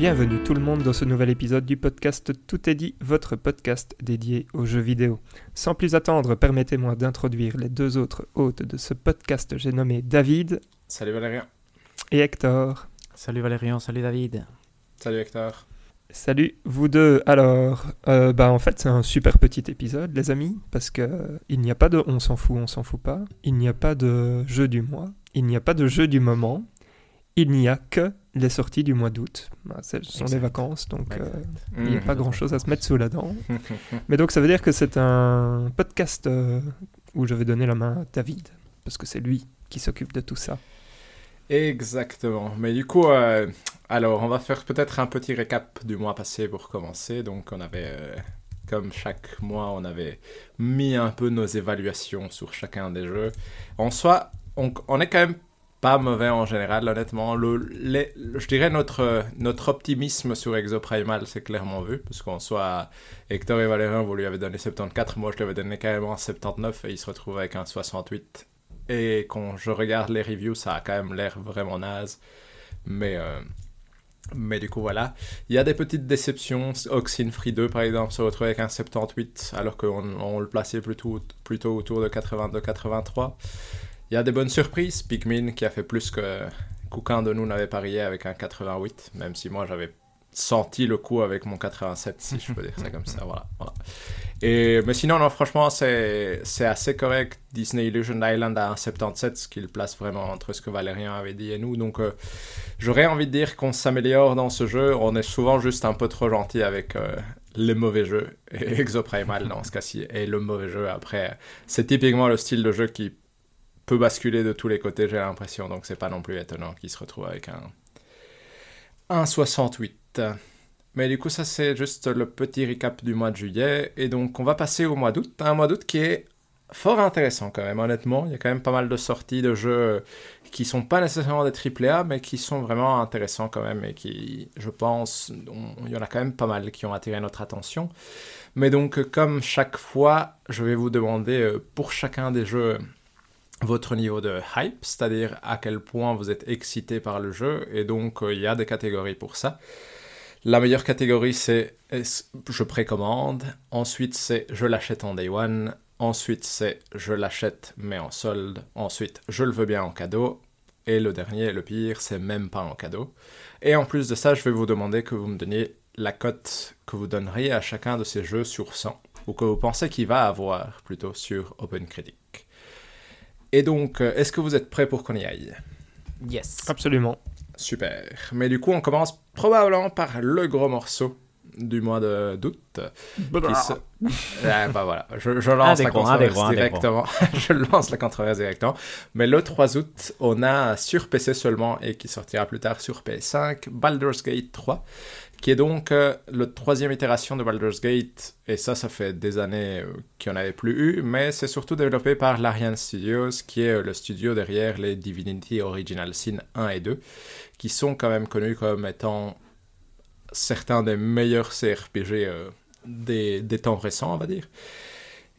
Bienvenue tout le monde dans ce nouvel épisode du podcast Tout est dit, votre podcast dédié aux jeux vidéo. Sans plus attendre, permettez-moi d'introduire les deux autres hôtes de ce podcast, j'ai nommé David. Salut Valérien. Et Hector. Salut Valérian, salut David. Salut Hector. Salut vous deux. Alors, euh, bah en fait c'est un super petit épisode les amis parce que euh, il n'y a pas de on s'en fout, on s'en fout pas. Il n'y a pas de jeu du mois. Il n'y a pas de jeu du moment. Il n'y a que les sorties du mois d'août. Bah, ce sont les vacances donc euh, il n'y a pas grand chose à se mettre sous la dent. Mais donc ça veut dire que c'est un podcast où je vais donner la main à David parce que c'est lui qui s'occupe de tout ça. Exactement. Mais du coup, euh, alors on va faire peut-être un petit récap du mois passé pour commencer. Donc on avait, euh, comme chaque mois, on avait mis un peu nos évaluations sur chacun des jeux. En soi, on, on est quand même pas mauvais en général, honnêtement. Je dirais notre, optimisme sur Exoprimal, c'est clairement vu. Parce qu'en soit, Hector et Valérien, vous lui avez donné 74, moi je lui avais donné carrément un 79 et il se retrouve avec un 68. Et quand je regarde les reviews, ça a quand même l'air vraiment naze. Mais, euh, du coup, voilà. Il y a des petites déceptions. Oxenfree 2, par exemple, se retrouve avec un 78, alors qu'on on le plaçait plutôt, plutôt autour de 82-83. Il y a des bonnes surprises. Pikmin, qui a fait plus que qu'aucun de nous n'avait parié avec un 88, même si moi j'avais senti le coup avec mon 87, si je peux dire ça comme ça. Voilà. Et, mais sinon, non, franchement, c'est assez correct. Disney Illusion Island a un 77, ce qui le place vraiment entre ce que Valérien avait dit et nous. Donc, euh, j'aurais envie de dire qu'on s'améliore dans ce jeu. On est souvent juste un peu trop gentil avec euh, les mauvais jeux. Exoprimal, dans ce cas-ci, est le mauvais jeu. Après, c'est typiquement le style de jeu qui basculer de tous les côtés, j'ai l'impression. Donc, c'est pas non plus étonnant qu'il se retrouve avec un, un 68. Mais du coup, ça c'est juste le petit recap du mois de juillet. Et donc, on va passer au mois d'août. Un mois d'août qui est fort intéressant quand même, honnêtement. Il y a quand même pas mal de sorties de jeux qui sont pas nécessairement des AAA, mais qui sont vraiment intéressants quand même et qui, je pense, il y en a quand même pas mal qui ont attiré notre attention. Mais donc, comme chaque fois, je vais vous demander euh, pour chacun des jeux votre niveau de hype, c'est-à-dire à quel point vous êtes excité par le jeu. Et donc, euh, il y a des catégories pour ça. La meilleure catégorie, c'est je précommande. Ensuite, c'est je l'achète en day one. Ensuite, c'est je l'achète mais en solde. Ensuite, je le veux bien en cadeau. Et le dernier, le pire, c'est même pas en cadeau. Et en plus de ça, je vais vous demander que vous me donniez la cote que vous donneriez à chacun de ces jeux sur 100. Ou que vous pensez qu'il va avoir plutôt sur OpenCritic. Et donc, euh, est-ce que vous êtes prêts pour qu'on y aille? Yes. Absolument. Super. Mais du coup, on commence probablement par le gros morceau du mois de- d'août. qui se- Ah, bah voilà, je, lance la gros, controverse gros, directement. je lance la controverse directement. Mais le 3 août, on a sur PC seulement et qui sortira plus tard sur PS5, Baldur's Gate 3, qui est donc euh, le troisième itération de Baldur's Gate. Et ça, ça fait des années euh, qu'il n'y en avait plus eu, mais c'est surtout développé par Larian Studios, qui est euh, le studio derrière les Divinity Original Sin 1 et 2, qui sont quand même connus comme étant certains des meilleurs CRPG euh, des, des temps récents, on va dire.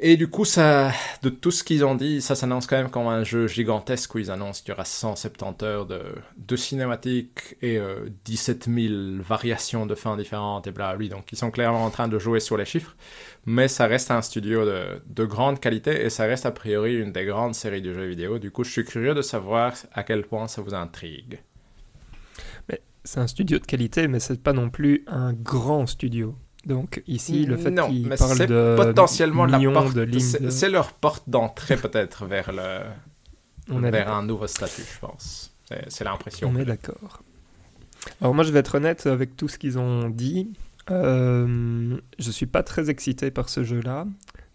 Et du coup, ça, de tout ce qu'ils ont dit, ça s'annonce quand même comme un jeu gigantesque où ils annoncent qu'il y aura 170 heures de, de cinématiques et euh, 17 000 variations de fins différentes et blablabla. Donc, ils sont clairement en train de jouer sur les chiffres. Mais ça reste un studio de, de grande qualité et ça reste a priori une des grandes séries de jeux vidéo. Du coup, je suis curieux de savoir à quel point ça vous intrigue. C'est un studio de qualité, mais c'est pas non plus un grand studio. Donc ici, le fait non, qu'il mais parle c'est de potentiellement la porte, de lignes, c'est leur porte d'entrée peut-être vers le on est vers un nouveau statut, je pense. C'est- l'impression. On est d'accord. Alors moi, je vais être honnête avec tout ce qu'ils ont dit. Euh, je suis pas très excité par ce jeu-là.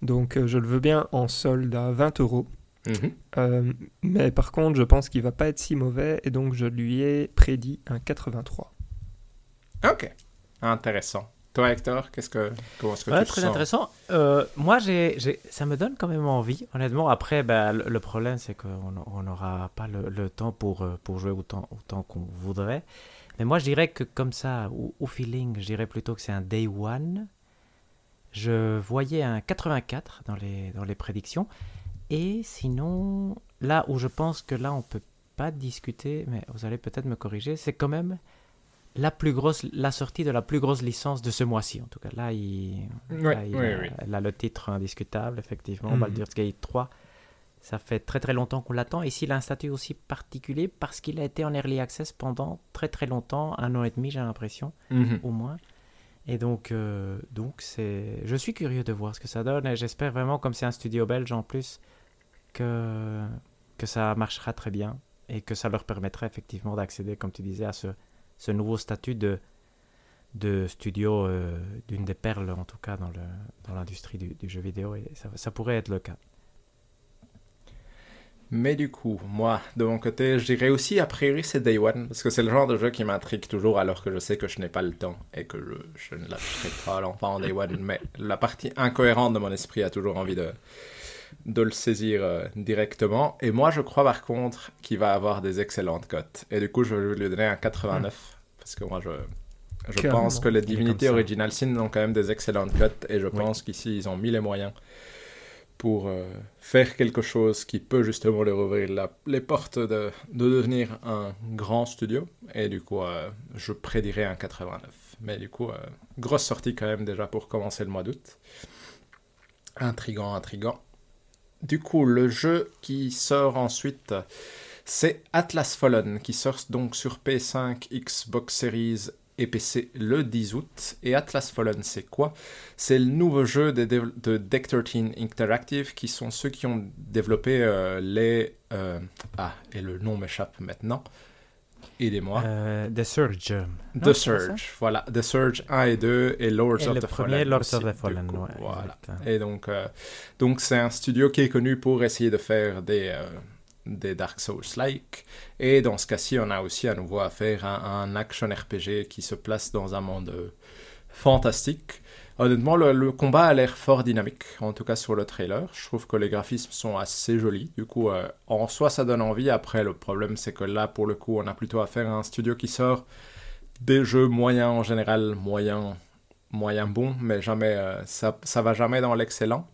Donc euh, je le veux bien en solde à 20 euros. Mhm. Euh, mais par contre, je pense qu'il va pas être si mauvais. Et donc je lui ai prédit un 83. Ok, intéressant. Toi, Hector, qu'est-ce que comment est-ce que Ouais, tu très intéressant. Euh, moi, j'ai, j'ai- ça me donne quand même envie. Honnêtement, après, ben, le, le problème, c'est qu'on on n'aura pas le, le temps pour, euh, pour jouer autant, autant qu'on voudrait. Mais moi, je dirais que comme ça, au, au feeling, je dirais plutôt que c'est un day one. Je voyais un 84 dans les, dans les prédictions. Et sinon, là où je pense que là, on peut pas discuter, mais vous allez peut-être me corriger, c'est quand même la plus grosse, la sortie de la plus grosse licence de ce mois-ci, en tout cas. Là, il, a, le titre indiscutable, effectivement, mhm. Baldur's Gate 3. Ça fait très très longtemps qu'on l'attend. Ici, il a un statut aussi particulier parce qu'il a été en early access pendant très très longtemps, un an et demi, j'ai l'impression, mhm. au moins. Et donc, euh, donc c'est, je suis curieux de voir ce que ça donne et j'espère vraiment, comme c'est un studio belge en plus, que, que ça marchera très bien et que ça leur permettra effectivement d'accéder, comme tu disais, à ce, ce nouveau statut de, de studio euh, d'une des perles, en tout cas, dans, le, dans l'industrie du, jeu vidéo. Et ça, pourrait être le cas. Mais du coup, moi, de mon côté, je dirais aussi, a priori, c'est Day One, parce que c'est le genre de jeu qui m'intrigue toujours, alors que je sais que je n'ai pas le temps et que je, ne l'achèterai pas l'enfant en Day One. Mais la partie incohérente de mon esprit a toujours envie de, de le saisir euh, directement. Et moi, je crois par contre qu'il va avoir des excellentes cotes. Et du coup, je vais lui donner un 89, parce que moi, je, je pense que les Divinity Original Sin ont quand même des excellentes cotes, et je pense qu'ici, ils ont mis les moyens pour euh, faire quelque chose qui peut justement leur ouvrir les portes de, de, devenir un grand studio. Et du coup, euh, je prédirais un 89. Mais du coup, grosse sortie quand même déjà pour commencer le mois d'août. Intrigant, intrigant. Du coup, le jeu qui sort ensuite, c'est Atlas Fallen, qui sort donc sur PS5, Xbox Series et PC le 10 août. Et Atlas Fallen, c'est quoi? C'est le nouveau jeu de, de, Deck 13 Interactive, qui sont ceux qui ont développé euh, les... Euh, ah, et le nom m'échappe maintenant. Aidez-moi. Euh, The Surge. The Surge, voilà. The Surge 1 et 2 et Lords et of le the premier Fallen. Lords of the Fallen, voilà. Et donc, donc c'est un studio qui est connu pour essayer de faire des des Dark Souls-like. Et dans ce cas-ci, on a aussi à nouveau affaire à un action RPG qui se place dans un monde euh, fantastique. Honnêtement, le, combat a l'air fort dynamique, en tout cas sur le trailer. Je trouve que les graphismes sont assez jolis. Du coup, euh, en soi, ça donne envie. Après, le problème, c'est que là, pour le coup, on a plutôt affaire à un studio qui sort des jeux moyens en général, moyens, moyens bons, mais jamais, euh, ça, ça va jamais dans l'excellent.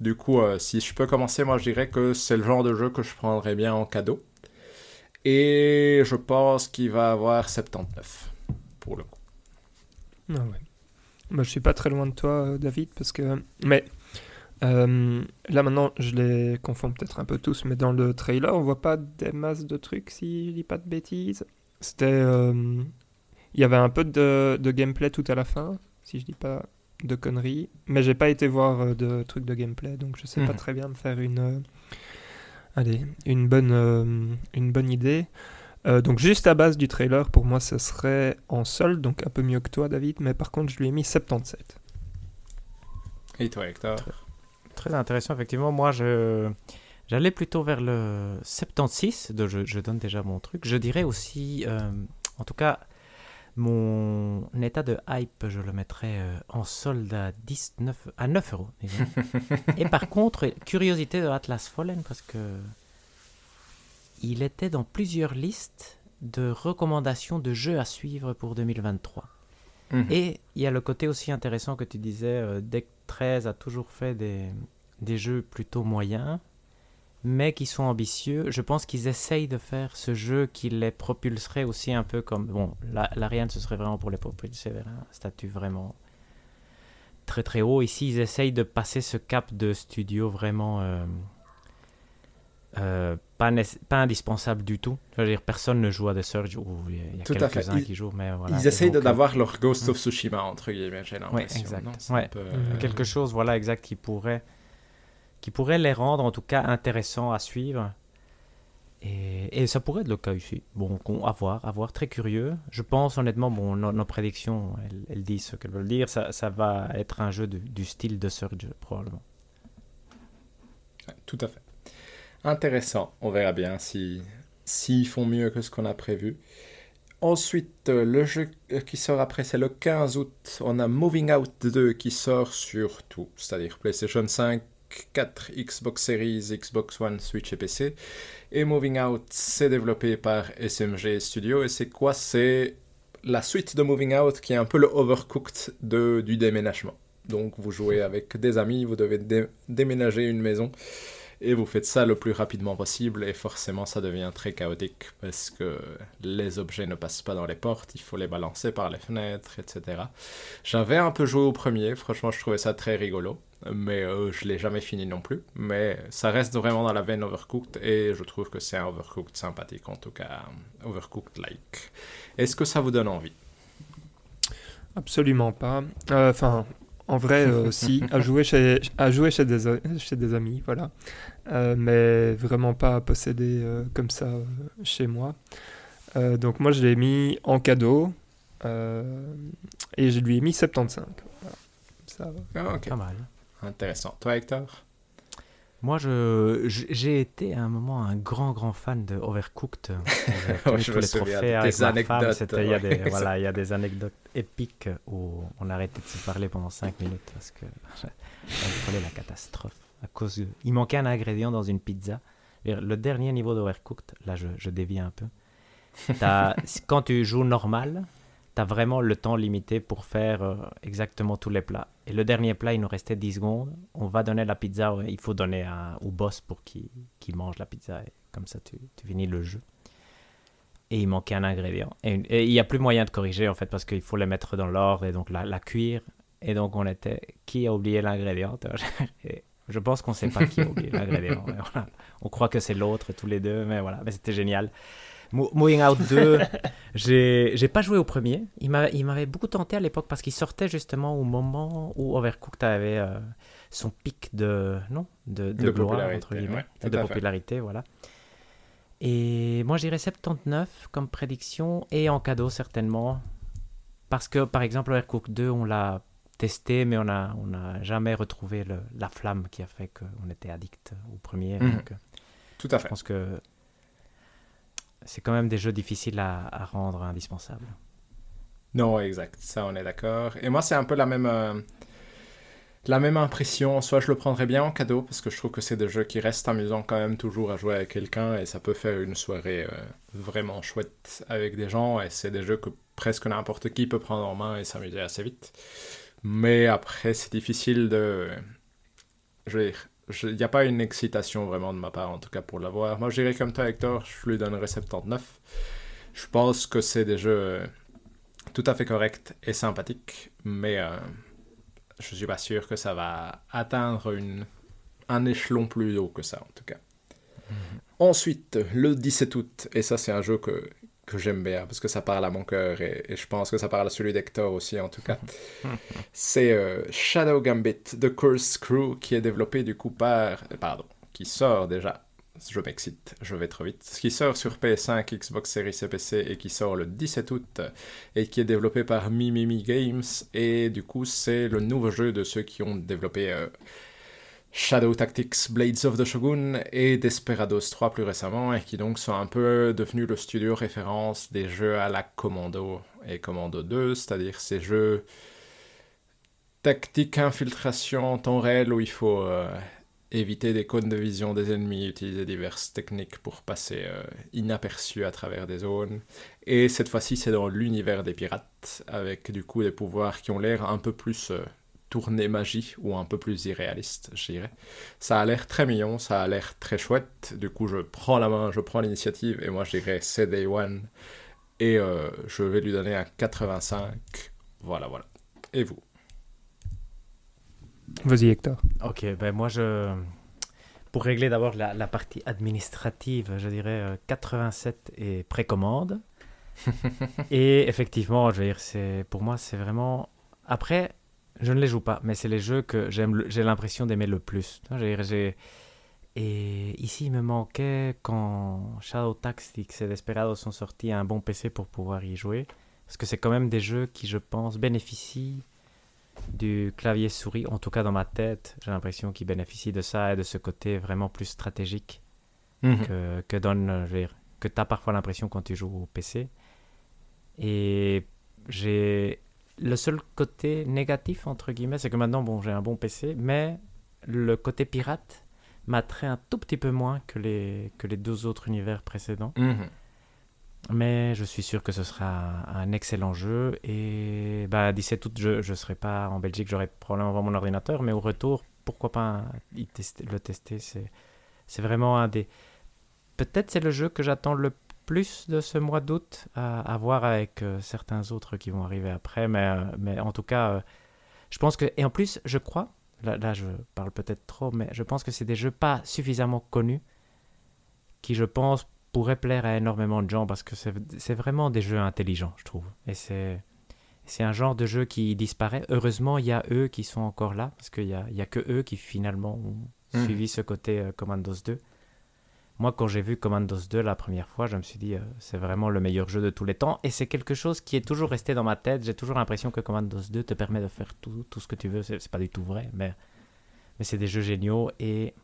Du coup, euh, si je peux commencer, moi je dirais que c'est le genre de jeu que je prendrais bien en cadeau. Et je pense qu'il va avoir 79 pour le coup. Ah ouais. Moi, je suis pas très loin de toi, euh, David, parce que. Mais euh, là maintenant, je les confonds peut-être un peu tous, mais dans le trailer, on voit pas des masses de trucs, si je dis pas de bêtises. C'était. Il y avait un peu de, de, gameplay tout à la fin, si je dis pas de conneries, mais j'ai pas été voir euh, de trucs de gameplay, donc je sais pas mhm. très bien me faire une, euh, allez, une bonne, euh, une bonne idée. Donc juste à base du trailer, pour moi, ce serait en sol, donc un peu mieux que toi, David, mais par contre, je lui ai mis 77. Et toi, Hector Très intéressant, effectivement. Moi, je... J'allais plutôt vers le 76, de je, je, donne déjà mon truc. Je dirais aussi, en tout cas, mon état de hype, je le mettrais euh, en solde à, 19, à 9 euros. Et par contre, curiosité de Atlas Fallen, parce que il était dans plusieurs listes de recommandations de jeux à suivre pour 2023. Mhm. Et il y a le côté aussi intéressant que tu disais, euh, Deck 13 a toujours fait des, des jeux plutôt moyens, mais qui sont ambitieux. Je pense qu'ils essayent de faire ce jeu qui les propulserait aussi un peu comme... Bon, l'Ariane, ce serait vraiment pour les propulser vers un statut vraiment très très haut. Ici, ils essayent de passer ce cap de studio vraiment... Euh, euh, pas, pas, indispensable du tout. Je veux dire, personne ne joue à The Surge, ou il y a quelques-uns qui jouent, mais voilà. Ils essayent d'avoir leur Ghost of Tsushima, entre guillemets, j'ai l'impression. exact. ouais. Quelque chose, voilà, exact, qui pourrait qui pourrait les rendre en tout cas intéressants à suivre. Et, ça pourrait être le cas ici. Bon, à voir, à voir, très curieux. Je pense honnêtement, bon, nos, prédictions, elles, disent ce qu'elles veulent dire. Ça, ça, va être un jeu du style de Surge, probablement. Tout à fait. Intéressant. On verra bien si s'ils font mieux que ce qu'on a prévu. Ensuite, euh, le jeu qui sort après, c'est le 15 août. On a Moving Out 2 qui sort sur tout, c'est-à-dire PlayStation 5, 4, Xbox Series, Xbox One, Switch et PC. Et Moving Out, c'est développé par SMG Studio. Et c'est quoi? C'est la suite de Moving Out qui est un peu le overcooked de, du déménagement. Donc vous jouez avec des amis, vous devez déménager une maison. Et vous faites ça le plus rapidement possible et forcément ça devient très chaotique parce que les objets ne passent pas dans les portes, il faut les balancer par les fenêtres, etc. J'avais un peu joué au premier, franchement je trouvais ça très rigolo, mais euh, je l'ai jamais fini non plus. Mais ça reste vraiment dans la veine Overcooked et je trouve que c'est un Overcooked sympathique, en tout cas Overcooked-like. Est-ce que ça vous donne envie? Absolument pas. Euh, enfin, en vrai, euh, si, à jouer chez, à jouer chez, des, chez des amis, voilà. Euh, mais vraiment pas à posséder euh, comme ça chez moi. donc moi, je l'ai mis en cadeau et je lui ai mis 75. Voilà. Ça va. Ah, Pas mal. Intéressant. Toi, Hector? Moi, je, j'ai été à un moment un grand, grand fan de Overcooked. je tous les trophées avec ma femme. il, y a des, voilà, il y a des anecdotes épiques où on a arrêté de se parler pendant 5 minutes parce que ça la catastrophe. À cause Il manquait un ingrédient dans une pizza. Le dernier niveau d'Overcooked, là, je, je dévie un peu. quand tu joues normal, tu as vraiment le temps limité pour faire euh, exactement tous les plats. Et le dernier plat, il nous restait 10 secondes. On va donner la pizza, il faut donner au boss pour qu'il mange la pizza. Et comme ça, tu, tu, finis le jeu. Et il manquait un ingrédient. Et, il n'y a plus moyen de corriger, en fait, parce qu'il faut les mettre dans l'ordre et donc la, la, cuire. Et donc, on était... Qui a oublié l'ingrédient Je pense qu'on ne sait pas qui a oublié l'ingrédient. On croit que c'est l'autre, tous les deux, mais voilà. Mais c'était génial. Moving Out 2, j'ai pas joué au premier. Il m'avait beaucoup tenté à l'époque parce qu'il sortait justement au moment où Overcooked avait euh, son pic de, non, de, de, gloire, entre guillemets, de popularité. Voilà. Et moi, j'irais 79 comme prédiction et en cadeau certainement. Parce que, par exemple, Overcooked 2, on l'a testé, mais on n'a on a jamais retrouvé le, la flamme qui a fait qu'on était addict au premier. Mhm. Tout à fait. Je pense que c'est quand même des jeux difficiles à, rendre indispensables. Non, exact, ça on est d'accord. Et moi c'est un peu la même, euh, la même impression. Soit je le prendrais bien en cadeau parce que je trouve que c'est des jeux qui restent amusants quand même toujours à jouer avec quelqu'un et ça peut faire une soirée euh, vraiment chouette avec des gens et c'est des jeux que presque n'importe qui peut prendre en main et s'amuser assez vite. Mais après c'est difficile de... Je veux dire, il n'y a pas une excitation vraiment de ma part, en tout cas pour l'avoir. Moi, je dirais comme toi, Hector, je lui donnerais 79. Je pense que c'est des jeux tout à fait corrects et sympathiques, mais euh, je suis pas sûr que ça va atteindre une, un échelon plus haut que ça, en tout cas. Mhm. Ensuite, le 17 août, et ça c'est un jeu que, que j'aime bien parce que ça parle à mon cœur et, je pense que ça parle à celui d'Hector aussi en tout cas. c'est euh, Shadow Gambit The Curse Crew qui est développé du coup par pardon, qui sort déjà. Je m'excite, je vais trop vite. Qui sort sur PS5, Xbox Series et PC et qui sort le 17 août et qui est développé par Mimimi Games et du coup c'est le nouveau jeu de ceux qui ont développé euh, Shadow Tactics Blades of the Shogun et Desperados 3 plus récemment, et qui donc sont un peu devenus le studio référence des jeux à la Commando et Commando 2, c'est-à-dire ces jeux tactique infiltration temps réel où il faut euh, éviter des cônes de vision des ennemis, utiliser diverses techniques pour passer euh, inaperçu à travers des zones. Et cette fois-ci, c'est dans l'univers des pirates, avec du coup des pouvoirs qui ont l'air un peu plus euh, tournée magie ou un peu plus irréaliste, je dirais. Ça a l'air très mignon, ça a l'air très chouette. Du coup, je prends la main, je prends l'initiative et moi je dirais c'est Day One. Et euh, je vais lui donner un 85. Voilà, voilà. Et vous? Vas-y, Hector. Ok, ben moi je. Pour régler d'abord la, partie administrative, je dirais 87 euh, et précommande. et effectivement, je veux dire, c'est pour moi, c'est vraiment. Après, je ne les joue pas, mais c'est les jeux que j'aime, j'ai l'impression d'aimer le plus. Et ici, il me manquait quand Shadow Tactics et Desperado sont sortis un bon PC pour pouvoir y jouer. Parce que c'est quand même des jeux qui, je pense, bénéficient du clavier souris. En tout cas, dans ma tête, j'ai l'impression qu'ils bénéficient de ça et de ce côté vraiment plus stratégique mhm. que, que donne, je dire, que tu as parfois l'impression quand tu joues au PC. Et j'ai le seul côté négatif, entre guillemets, c'est que maintenant, bon, j'ai un bon PC, mais le côté pirate m'attrait un tout petit peu moins que les, que les deux autres univers précédents. Mhm. Mais je suis sûr que ce sera un excellent jeu. Et bah, 17 août, je ne serai pas en Belgique, j'aurai probablement mon ordinateur, mais au retour, pourquoi pas le tester c'est vraiment un des. Peut-être c'est le jeu que j'attends le plus de ce mois d'août, à, voir avec euh, certains autres qui vont arriver après. Mais, euh, mais en tout cas, euh, je pense que. Et en plus, je crois, là, là je parle peut-être trop, mais je pense que c'est des jeux pas suffisamment connus qui, je pense, pourraient plaire à énormément de gens parce que c'est vraiment des jeux intelligents, je trouve. Et c'est. C'est un genre de jeu qui disparaît. Heureusement, il y a eux qui sont encore là, parce qu'il n'y a, y a que eux qui finalement ont mmh. suivi ce côté Commandos 2 moi, quand j'ai vu Commandos 2 la première fois, je me suis dit, euh, c'est vraiment le meilleur jeu de tous les temps. Et c'est quelque chose qui est toujours resté dans ma tête. J'ai toujours l'impression que Commandos 2 te permet de faire tout, tout ce que tu veux. C'est pas du tout vrai, mais, mais c'est des jeux géniaux. Et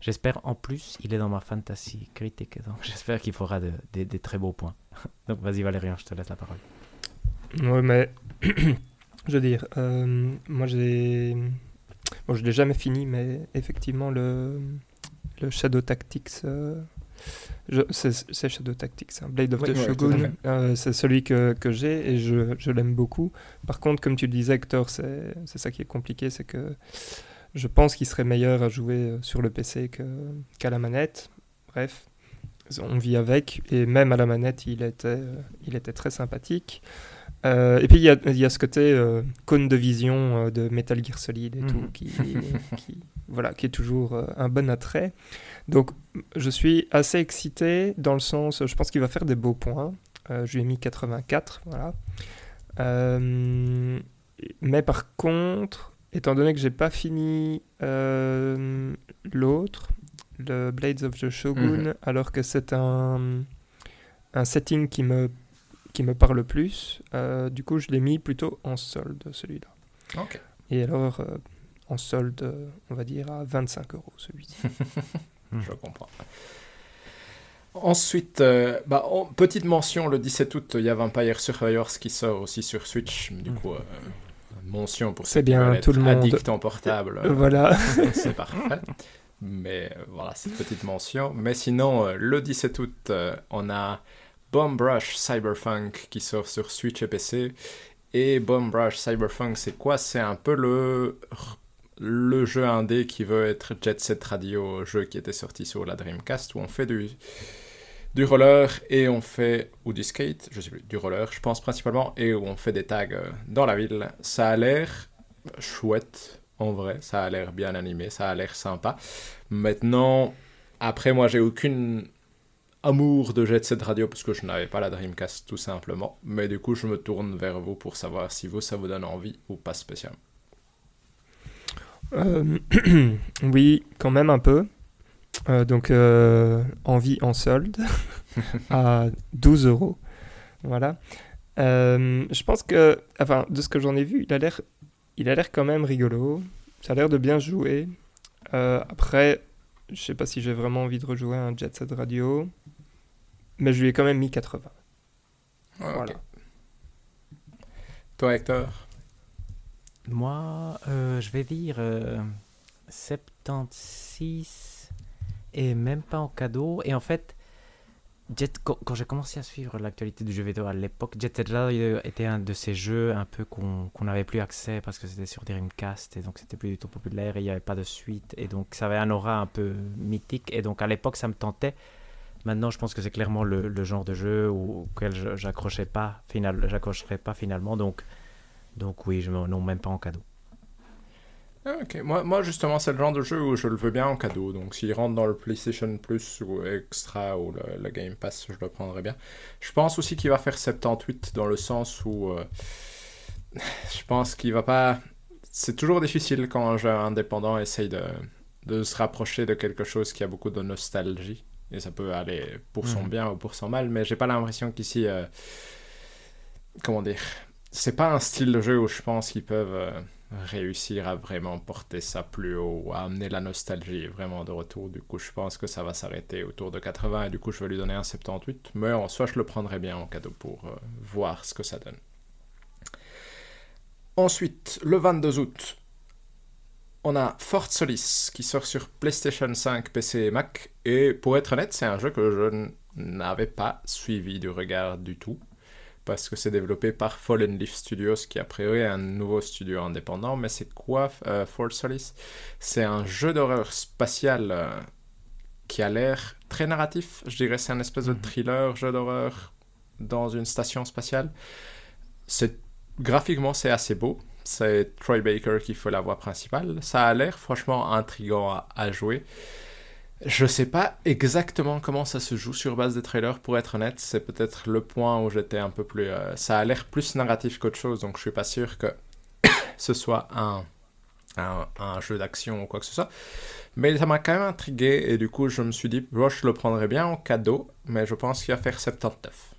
j'espère, en plus, il est dans ma fantasy critique. Donc j'espère qu'il fera des très beaux points. donc vas-y, Valérian, je te laisse la parole. Oui, mais je veux dire, euh, moi j'ai. Bon, je l'ai jamais fini, mais effectivement, le le Shadow Tactics. Euh, c'est Shadow Tactics, hein. Blade of the Shogun, euh, c'est celui que, que j'ai et je, je l'aime beaucoup. Par contre, comme tu le disais, Hector, c'est ça qui est compliqué, c'est que je pense qu'il serait meilleur à jouer euh, sur le PC qu'à la manette. Bref, on vit avec et même à la manette, il était, il était très sympathique. Et puis il y a, y a, ce côté cône de vision de Metal Gear Solid et tout mhm. qui, qui, voilà, qui est toujours euh, un bon attrait. Donc, je suis assez excité dans le sens, je pense qu'il va faire des beaux points. Euh, je lui ai mis 84, voilà. Euh, mais par contre, étant donné que j'ai pas fini l'autre, le Blades of the Shogun, mhm. alors que c'est un, un setting qui me, qui me parle plus, du coup, je l'ai mis plutôt en solde, celui-là. Et alors, en solde, on va dire, à 25 euros celui-ci. Je comprends. Ensuite, euh, bah, petite mention, le 17 août, il y a Vampire Survivors qui sort aussi sur Switch. Du coup, euh, mention pour C'est bien, tout le monde. Addict en portable. Euh, voilà. c'est parfait. Mais voilà, c'est petite mention. Mais sinon, le 17 août, on a Bomb Rush Cyberpunk qui sort sur Switch et PC. Et Bomb Rush Cyberpunk, c'est quoi? C'est un peu le le jeu indé qui veut être Jet Set Radio, jeu qui était sorti sur la Dreamcast, où on fait du, du roller et on fait, ou du skate, je sais plus, du roller, je pense principalement, et où on fait des tags euh, dans la ville. Ça a l'air chouette, en vrai, ça a l'air bien animé, ça a l'air sympa. Maintenant, après, moi, j'ai aucune amour de Jet Set Radio parce que je n'avais pas la Dreamcast tout simplement. Mais du coup, je me tourne vers vous pour savoir si vous, ça vous donne envie ou pas spécialement. Euh, oui, quand même un peu. Euh, donc, euh, en vie en solde à 12 euros. Voilà. je pense que, enfin, de ce que j'en ai vu, il a l'air, il a l'air quand même rigolo. Ça a l'air de bien jouer. après, je sais pas si j'ai vraiment envie de rejouer un Jet Set Radio, mais je lui ai quand même mis 80. voilà. Toi, Hector moi, euh, je vais dire 76 euh, et même pas en cadeau. Et en fait, Jet, quand, j'ai commencé à suivre l'actualité du jeu vidéo à l'époque, Jet Set Radio était un de ces jeux un peu qu'on n'avait plus accès parce que c'était sur Dreamcast et donc c'était plus du tout populaire et il n'y avait pas de suite et donc ça avait un aura un peu mythique et donc à l'époque ça me tentait. Maintenant, je pense que c'est clairement le, genre de jeu auquel j'accrochais pas, final, j'accrocherais pas finalement. Donc, donc oui, je non, même pas en cadeau. Ah, ok, moi, justement, c'est le genre de jeu où je le veux bien en cadeau. Donc s'il rentre dans le PlayStation Plus ou Extra ou le, Game Pass, je le prendrai bien. Je pense aussi qu'il va faire 78 dans le sens où euh, je pense qu'il va pas. C'est toujours difficile quand un jeu indépendant essaye de, se rapprocher de quelque chose qui a beaucoup de nostalgie. Et ça peut aller pour son mhm. bien ou pour son mal, mais j'ai pas l'impression qu'ici. Euh, comment dire c'est pas un style de jeu où je pense qu'ils peuvent euh, réussir à vraiment porter ça plus haut, à amener la nostalgie vraiment de retour. Du coup, je pense que ça va s'arrêter autour de 80 et du coup, je vais lui donner un 78. Mais en soi, je le prendrai bien en cadeau pour euh, voir ce que ça donne. Ensuite, le 22 août, on a Fort Solis qui sort sur PlayStation 5, PC et Mac. Et pour être honnête, c'est un jeu que je n'avais pas suivi du regard du tout parce que c'est développé par Fallen Leaf Studios, qui a priori est un nouveau studio indépendant. Mais c'est quoi euh, Fort Solis? C'est un jeu d'horreur spatial euh, qui a l'air très narratif. Je dirais c'est un espèce de Mhm. thriller, jeu d'horreur dans une station spatiale. C'est graphiquement c'est assez beau. C'est Troy Baker qui fait la voix principale. Ça a l'air franchement intriguant à, jouer. Je sais pas exactement comment ça se joue sur base des trailers, pour être honnête. C'est peut-être le point où j'étais un peu plus. euh, ça a l'air plus narratif qu'autre chose, donc je suis pas sûr que ce soit un, un, jeu d'action ou quoi que ce soit. Mais ça m'a quand même intrigué et du coup je me suis dit, moi je le prendrais bien en cadeau, mais je pense qu'il va faire 79.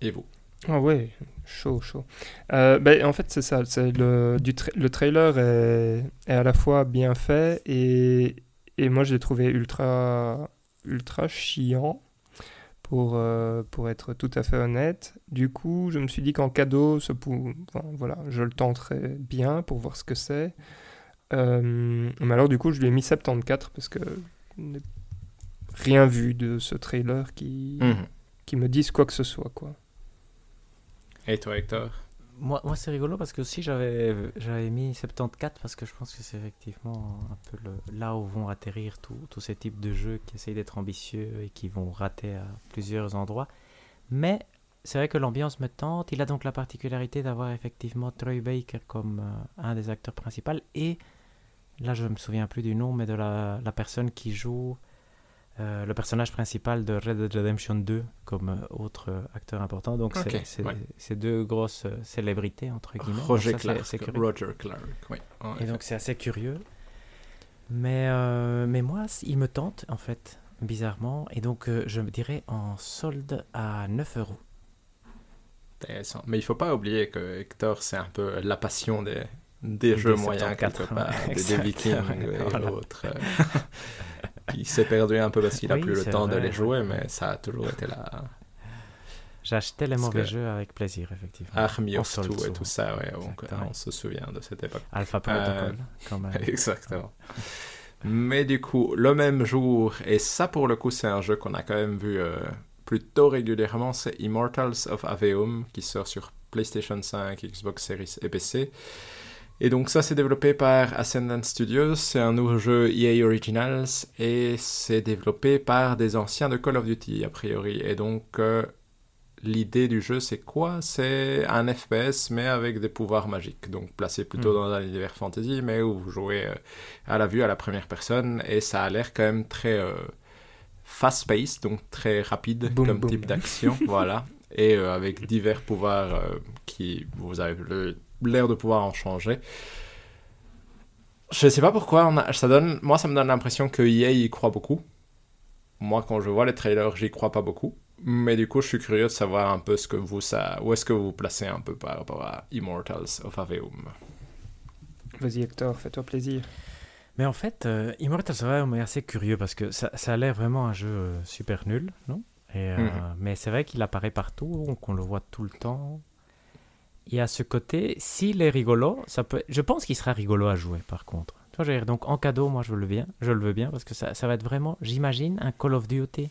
Et vous? Ah ouais, chaud, chaud. Euh, ben, en fait, c'est ça. C'est le, du tra- le trailer est, est à la fois bien fait et, et moi, je l'ai trouvé ultra, ultra chiant, pour, euh, pour être tout à fait honnête. Du coup, je me suis dit qu'en cadeau, ce pou- enfin, voilà, je le tenterais bien pour voir ce que c'est. Euh, mais alors, du coup, je lui ai mis 74 parce que je n'ai rien vu de ce trailer qui, Mhm. qui me dise quoi que ce soit, quoi. Et toi Hector Moi, moi c'est rigolo parce que aussi j'avais j'avais mis 74 parce que je pense que c'est effectivement un peu là où vont atterrir tous ces types de jeux qui essayent d'être ambitieux et qui vont rater à plusieurs endroits. Mais c'est vrai que l'ambiance me tente. Il a donc la particularité d'avoir effectivement Troy Baker comme euh, un des acteurs principaux et là je me souviens plus du nom mais de la, la personne qui joue euh, le personnage principal de Red Dead Redemption 2 comme euh, autre euh, acteur important. Donc c'est- ouais. deux grosses célébrités entre guillemets. Roger ça, Clark. c'est curieux. Roger Clark, oui. Et donc c'est assez curieux. Mais, euh, mais moi, c- il me tente en fait, bizarrement. Et donc euh, je me dirais en solde à 9 euros. Intéressant. Mais il faut pas oublier que Hector, c'est un peu la passion des, des jeux moyens, 74, quelque part, des, des vikings et voilà. autres. euh, qui s'est perdu un peu parce qu'il a Oui, plus le temps de vrai, les ouais. jouer, mais ça a toujours été là. J'achetais les mauvais jeux avec plaisir, effectivement. Army of Two et tout ça, ouais, donc, on se souvient de cette époque. Alpha Protocol, quand même. Exactement. Mais du coup, le même jour, et ça pour le coup, c'est un jeu qu'on a quand même vu euh, plutôt régulièrement, c'est Immortals of Aveum qui sort sur PlayStation 5, Xbox Series et PC. Et donc ça, c'est développé par Ascendant Studios, c'est un nouveau jeu EA Originals et c'est développé par des anciens de Call of Duty a priori. Et donc euh, l'idée du jeu, c'est quoi? C'est un FPS mais avec des pouvoirs magiques, donc placé plutôt Mm. dans un univers fantasy, mais où vous jouez euh, à la vue, à la première personne, et ça a l'air quand même très euh, fast-paced, donc très rapide comme type d'action, voilà, et avec divers pouvoirs qui, vous avez le- l'air de pouvoir en changer. Je sais pas pourquoi, on a- ça donne, moi ça me donne l'impression que EA y croit beaucoup. Moi quand je vois les trailers, j'y crois pas beaucoup. Mais du coup, je suis curieux de savoir un peu ce que vous, ça, où est-ce que vous vous placez un peu par rapport à Immortals of Aveum. Vas-y Hector, fais-toi plaisir. Mais en fait, euh, Immortals of Aveum est assez curieux parce que ça, ça a l'air vraiment un jeu euh, super nul, non? Et, euh, Mhm. Mais c'est vrai qu'il apparaît partout, donc on le voit tout le temps. Et à ce côté, s'il est rigolo, ça peut... je pense qu'il sera rigolo à jouer par contre. Donc en cadeau, moi je le veux bien, je le veux bien parce que ça, ça va être vraiment, j'imagine, un Call of Duty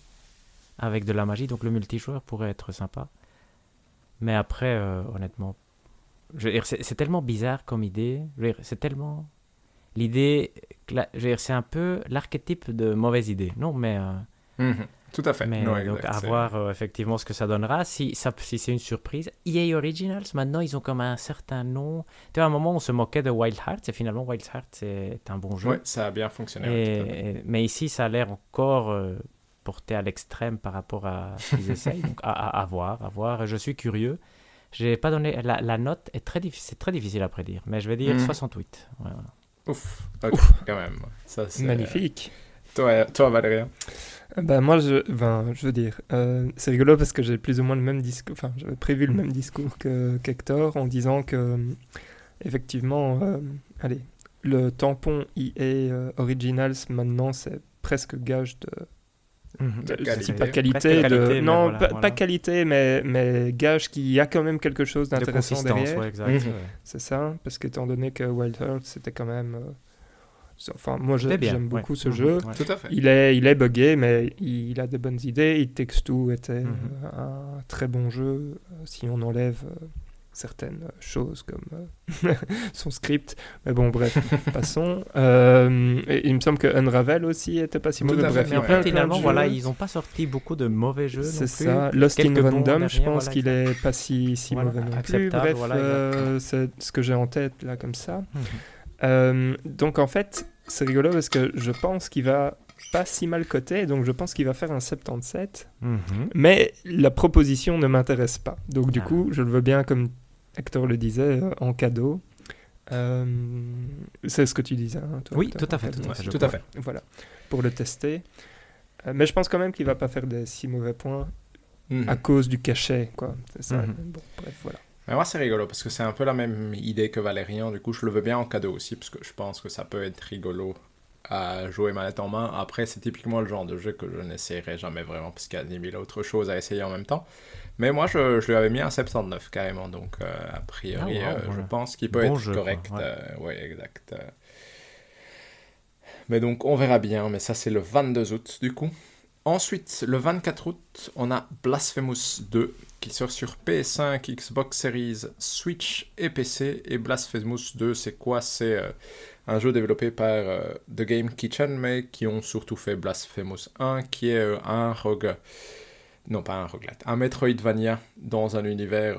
avec de la magie, donc le multijoueur pourrait être sympa. Mais après, euh, honnêtement, c'est tellement bizarre comme idée. C'est tellement l'idée, c'est un peu l'archétype de mauvaise idée, non? Mais, euh, Mhm, Tout à fait. mais Non, donc exact, à voir euh, effectivement ce que ça donnera. Si, ça, si c'est une surprise, EA Originals, maintenant ils ont comme un certain nom. Tu vois, à un moment on se moquait de Wild Hearts et finalement Wild Hearts c'est un bon jeu. Ouais, ça a bien fonctionné. ouais, mais ici, ça a l'air encore euh, porté à l'extrême par rapport à ce qu'ils essayent. Donc, à, à- à voir, à voir. Je suis curieux. J'ai pas donné la, la note est très difficile, c'est très difficile à prédire, mais je vais dire Mhm. 68. Ouais, voilà. Ouf, ok, quand même. Ça, c'est- Magnifique. Toi, toi Valérien Bah moi, je, ben, je veux dire, euh, c'est rigolo parce que j'ai plus ou moins le même discours, enfin, j'avais prévu le même discours que qu'Hector en disant que, euh, effectivement, euh, allez, le tampon EA euh, Originals maintenant, c'est presque gage de, De je qualité. dis pas qualité, de, qualité, non, voilà, pas, voilà. pas qualité, mais, mais gage qu'il y a quand même quelque chose De d'intéressant consistance, derrière. ouais. Mhm. ouais. C'est ça, parce qu'étant donné que Wild Hearts, c'était quand même, euh, c'est- enfin, moi j'aime ouais. beaucoup ce Mhm, jeu. ouais. Tout à fait. Il est, il est buggé, mais il a de bonnes idées. It Takes Two était Mhm. euh, un très bon jeu, euh, si on enlève euh, certaines choses comme son script. Mais bon, bref, passons. Euh, et il me semble que Unravel aussi était pas si mauvais. Bref, fait, ouais. plein, finalement, voilà, ils n'ont pas sorti beaucoup de mauvais jeux. C'est ça. plus. Lost in Quelques bons Random, je pense voilà, qu'il est pas si, si Voilà, mauvais non plus. Bref, voilà, euh, c'est ce que j'ai en tête là comme ça. Mhm. Euh, donc en fait, c'est rigolo parce que je pense qu'il va pas si mal coté, donc je pense qu'il va faire un 77. Mhm. Mais la proposition ne m'intéresse pas. Donc du Ah. coup, je le veux bien, comme Hector le disait, euh, en cadeau. Euh, c'est ce que tu disais. hein, toi, Oui, Hector, tout à fait, tout à fait, je Tout crois. à fait. Voilà, pour le tester. Euh, mais je pense quand même qu'il va pas faire des si mauvais points Mhm. à cause du cachet, quoi. C'est ça. Mhm. Bon, bref, voilà. Mais moi, c'est rigolo parce que c'est un peu la même idée que Valérian. Du coup, je le veux bien en cadeau aussi parce que je pense que ça peut être rigolo à jouer manette en main. Après, c'est typiquement le genre de jeu que je n'essayerai jamais vraiment parce qu'il y a 10 000 autres choses à essayer en même temps. Mais moi, je, je lui avais mis un 79 carrément. Donc, euh, a priori, Ah, wow, euh, je pense qu'il peut Bon être jeu, correct. ouais. euh, ouais, exact. Mais donc, on verra bien. Mais ça, c'est le 22 août du coup. Ensuite, le 24 août, on a Blasphemous 2 qui sort sur PS5, Xbox Series, Switch et PC. Et Blasphemous 2, c'est quoi? C'est euh, un jeu développé par euh, The Game Kitchen, mais qui ont surtout fait Blasphemous 1, qui est euh, un rogue... Non, pas un roguelite, un Metroidvania dans un univers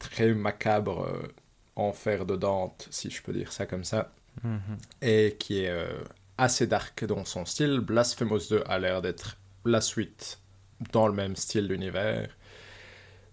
très macabre, euh, en fer de Dante, si je peux dire ça comme ça Mhm. et qui est assez dark dans son style. Blasphemous 2 a l'air d'être la suite dans le même style d'univers.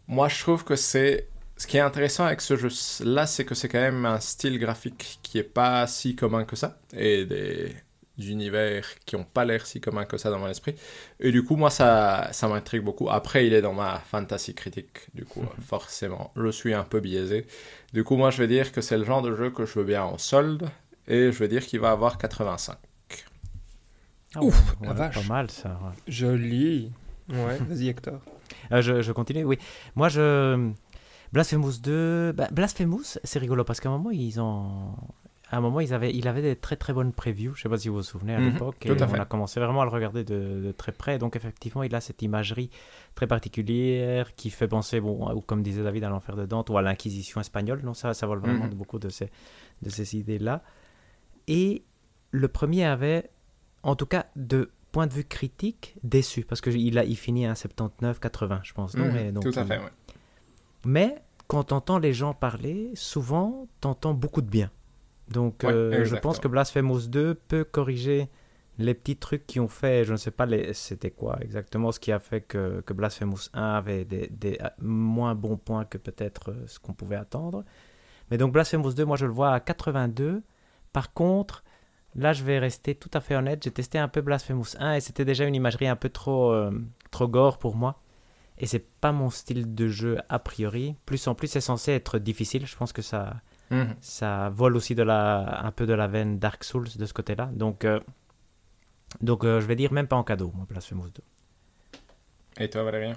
Moi, je trouve que c'est... Ce qui est intéressant avec ce jeu-là, c'est que c'est quand même un style graphique qui est pas si commun que ça, et des univers qui ont pas l'air si communs que ça dans mon esprit. Et du coup, moi, ça, ça m'intrigue beaucoup. Après, il est dans ma fantasy critique, du coup, euh, forcément, je suis un peu biaisé. Du coup, moi, je vais dire que c'est le genre de jeu que je veux bien en solde, et je vais dire qu'il va avoir 85. Ah Ouf, ouais, la ouais, vache. Pas mal ça. ouais. Joli. Ouais, vas-y Hector. Euh, je, je continue, oui. Moi, je. Blasphemous 2. bah, Blasphemous, c'est rigolo parce qu'à un moment, ils ont. À un moment, ils avaient, il avait des très très bonnes previews. Je sais pas si vous vous souvenez à l'époque. tout Et à on a commencé vraiment à le regarder de, de très près. Donc, effectivement, il a cette imagerie très particulière qui fait penser, bon, ou comme disait David, à l'enfer de Dante ou à l'Inquisition espagnole. Non, ça, ça vole vraiment Mhm. de beaucoup de ces, de ces idées-là. Et le premier avait, en tout cas, de point de vue critique, déçu. Parce qu'il a, il finit à 79-80, je pense. Non, Mhm, mais donc, Tout à il- fait, ouais. mais quand t'entends les gens parler, souvent t'entends beaucoup de bien. Donc Ouais, euh, je pense que Blasphemous 2 peut corriger les petits trucs qui ont fait, je ne sais pas c'était quoi exactement ce qui a fait que, que Blasphemous 1 avait des, des, euh, moins bons points que peut-être euh, ce qu'on pouvait attendre. Mais donc Blasphemous 2, moi je le vois à 82. Par contre, là je vais rester tout à fait honnête, j'ai testé un peu Blasphemous 1 et c'était déjà une imagerie un peu trop, euh, trop gore pour moi. Et c'est pas mon style de jeu a priori. Plus en plus, c'est censé être difficile. Je pense que ça, Mhm. ça vole aussi de la, un peu de la veine Dark Souls de ce côté-là. Donc, euh, donc euh, je vais dire même pas en cadeau, moi, Blasphemous 2. Et toi, Valérien?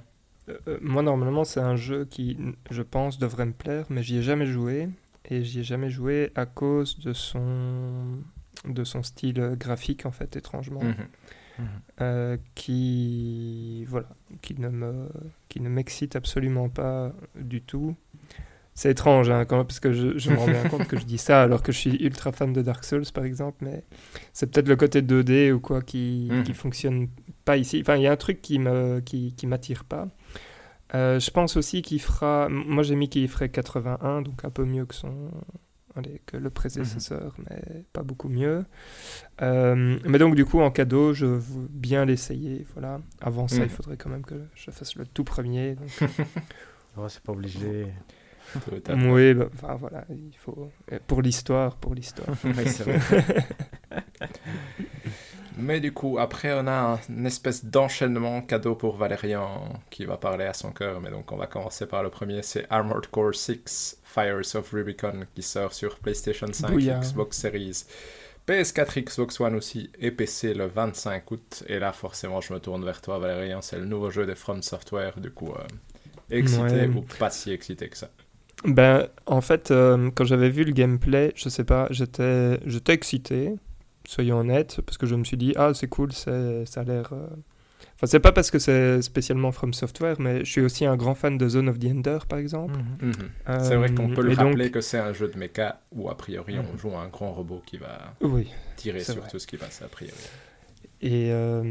Moi, normalement, c'est un jeu qui, je pense, devrait me plaire, mais j'y ai jamais joué. Et j'y ai jamais joué à cause de son, de son style euh, graphique, en fait, étrangement. Mhm. euh, qui, voilà, qui ne me, qui ne m'excite absolument pas du tout. C'est étrange, hein, quand, parce que je, je me rends bien compte que je dis ça alors que je suis ultra fan de Dark Souls, par exemple, mais c'est peut-être le côté 2D ou quoi qui, Mhm. qui fonctionne pas ici. Enfin, il y a un truc qui me, qui, qui m'attire pas. Euh, je pense aussi qu'il fera. Moi, j'ai mis qu'il ferait 81, donc un peu mieux que son. Allez, que le prédécesseur, mais pas beaucoup mieux. Euh, mais donc, du coup, en cadeau, je veux bien l'essayer. Voilà. Avant ça, Mhm. il faudrait quand même que je fasse le tout premier. donc, Oh, c'est pas obligé. Oui, bah, enfin, voilà, il faut. euh, Pour l'histoire, pour l'histoire. Oui, c'est vrai. Mais du coup, après, on a une espèce d'enchaînement cadeau pour Valérian qui va parler à son cœur. Mais donc, on va commencer par le premier c'est Armored Core 6 Fires of Rubicon qui sort sur PlayStation 5, Bouillard. Xbox Series, PS4, Xbox One aussi et PC le 25 août. Et là, forcément, je me tourne vers toi, Valérian. C'est le nouveau jeu des From Software. Du coup, euh, excité Ouais. ou pas si excité que ça. Ben, en fait, euh, quand j'avais vu le gameplay, je sais pas, j'étais excité, soyons honnêtes, parce que je me suis dit, ah, c'est cool, ça a l'air. euh, Enfin, c'est pas parce que c'est spécialement From Software, mais je suis aussi un grand fan de Zone of the Ender, par exemple. Mhm. Mhm. C'est vrai qu'on peut le Euh, donc- rappeler que c'est un jeu de mecha où a priori on joue un grand robot qui va Oui. tirer sur vrai. tout ce qui passe a priori. Et, euh,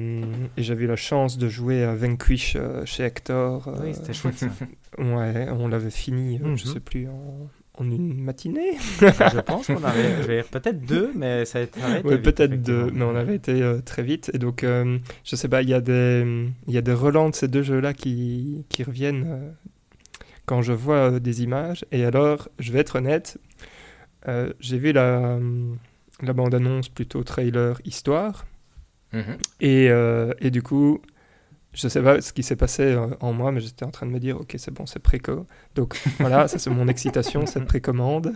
et j'avais eu la chance de jouer à Vanquish euh, chez Hector. euh, Oui, c'était chouette ça. Ouais, on l'avait fini, euh, je Mhm. sais plus, en, en une matinée. je pense qu'on avait peut-être deux, mais ça a été. vite, peut-être deux, mais on avait été euh, très vite. Et donc, euh, je sais pas, il y, a des- il y a des relents de ces deux jeux-là qui, qui reviennent euh, quand je vois euh, des images. Et alors, je vais être honnête, euh, j'ai vu la, la bande-annonce plutôt trailer histoire. Mhm. Et, euh, et du coup, je sais pas ce qui s'est passé euh, en moi, mais j'étais en train de me dire, ok, c'est bon, c'est préco. Donc voilà, ça c'est mon excitation, cette précommande.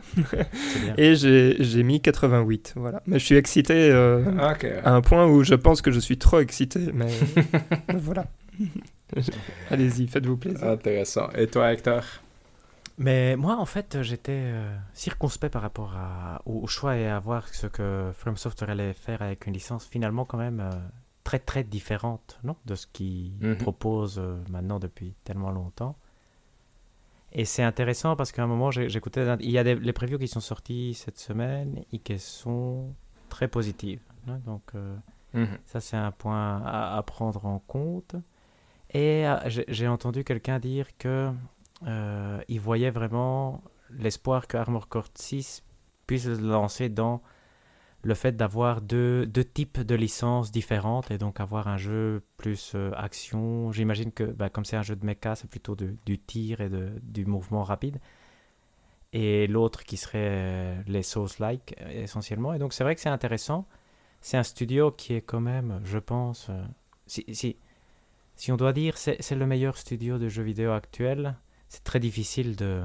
Et j'ai j'ai mis 88, voilà. Mais je suis excité euh, Ok. à un point où je pense que je suis trop excité, mais, voilà. Allez-y, faites-vous plaisir. Intéressant. Et toi, Hector? Mais moi, en fait, j'étais euh, circonspect par rapport à, au, au choix et à voir ce que From Software allait faire avec une licence finalement quand même euh, très très différente non de ce qu'ils Mhm. proposent euh, maintenant depuis tellement longtemps. Et c'est intéressant parce qu'à un moment, j'écoutais, il y a des, les previews qui sont sortis cette semaine et qui sont très positives. hein. donc, euh, Mhm. ça, c'est un point à, à prendre en compte. Et euh, j'ai entendu quelqu'un dire que euh, il voyait vraiment l'espoir que Armor Core 6 puisse se lancer dans le fait d'avoir deux, deux types de licences différentes et donc avoir un jeu plus euh, action. J'imagine que bah, comme c'est un jeu de mecha, c'est plutôt de- du tir et de, du mouvement rapide. Et l'autre qui serait euh, les Souls-like euh, essentiellement. Et donc c'est vrai que c'est intéressant. C'est un studio qui est quand même, je pense, si, si, si on doit dire c'est le meilleur studio de jeux vidéo actuel, c'est très difficile de,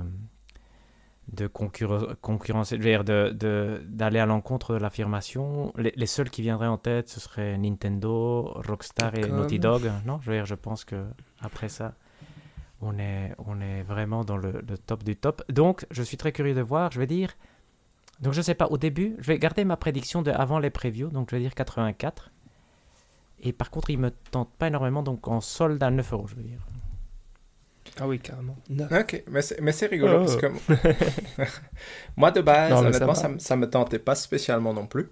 de concurren- concurrencer, je veux dire, de- de- d'aller à l'encontre de l'affirmation. Les, les seuls qui viendraient en tête, ce seraient Nintendo, Rockstar et. Naughty Dog. Non, je veux dire, je pense que après ça, on est, on est vraiment dans le, le top du top. Donc, je suis très curieux de voir. Je vais dire, donc je sais pas, au début, je vais garder ma prédiction de avant les previews, donc je vais dire 84. Et par contre, il me tente pas énormément, donc en solde à 9 euros, je veux dire. Ah oui, carrément. Ok, mais c'est, mais c'est rigolo Oh. parce que moi de base, Non, honnêtement, ça, me- ça me tentait pas spécialement non plus.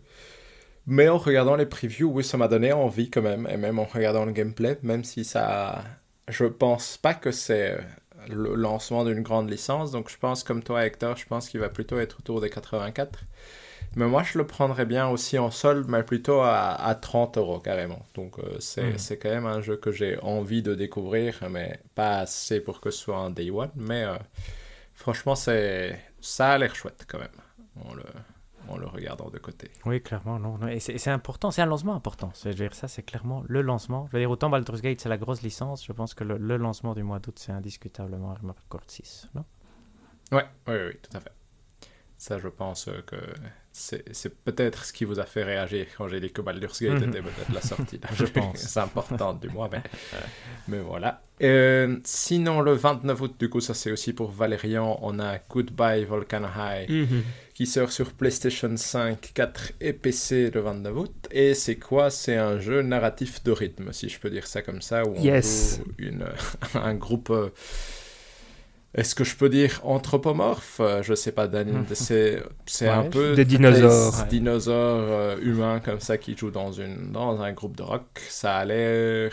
Mais en regardant les previews, oui, ça m'a donné envie quand même. Et même en regardant le gameplay, même si ça. Je pense pas que c'est le lancement d'une grande licence. Donc je pense, comme toi, Hector, je pense qu'il va plutôt être autour des 84. Mais moi, je le prendrais bien aussi en solde, mais plutôt à, à 30 euros carrément. Donc, euh, c'est Mhm. c'est quand même un jeu que j'ai envie de découvrir, mais pas assez pour que ce soit un day one. Mais euh, franchement, c'est ça a l'air chouette quand même, en le, en le regardant de côté. Oui, clairement, non. non. Et c'est important, c'est un lancement important. Je veux dire, ça, c'est clairement le lancement. Je veux dire, autant Baldur's Gate, c'est la grosse licence. Je pense que le, le lancement du mois d'août, c'est indiscutablement Armored Core 6. Non? Ouais, oui, oui, oui, tout à fait. Ça, je pense que c'est peut-être ce qui vous a fait réagir quand j'ai dit que Baldur's Gate Mhm. était peut-être la sortie. Je pense. c'est important du mois, mais, mais voilà. Euh, sinon, le 29 août, du coup, ça c'est aussi pour Valérian, on a Goodbye Volcano High Mhm. qui sort sur PlayStation 5, 4 et PC le 29 août. Et c'est quoi? C'est un jeu narratif de rythme, si je peux dire ça comme ça, où on Yes. joue une, un groupe... euh, est-ce que je peux dire anthropomorphe? Euh, Je sais pas, Dan, c'est c'est un Ouais, peu Des dinosaures. des Ouais. dinosaures euh, humains comme ça qui jouent dans une dans un groupe de rock. Ça a l'air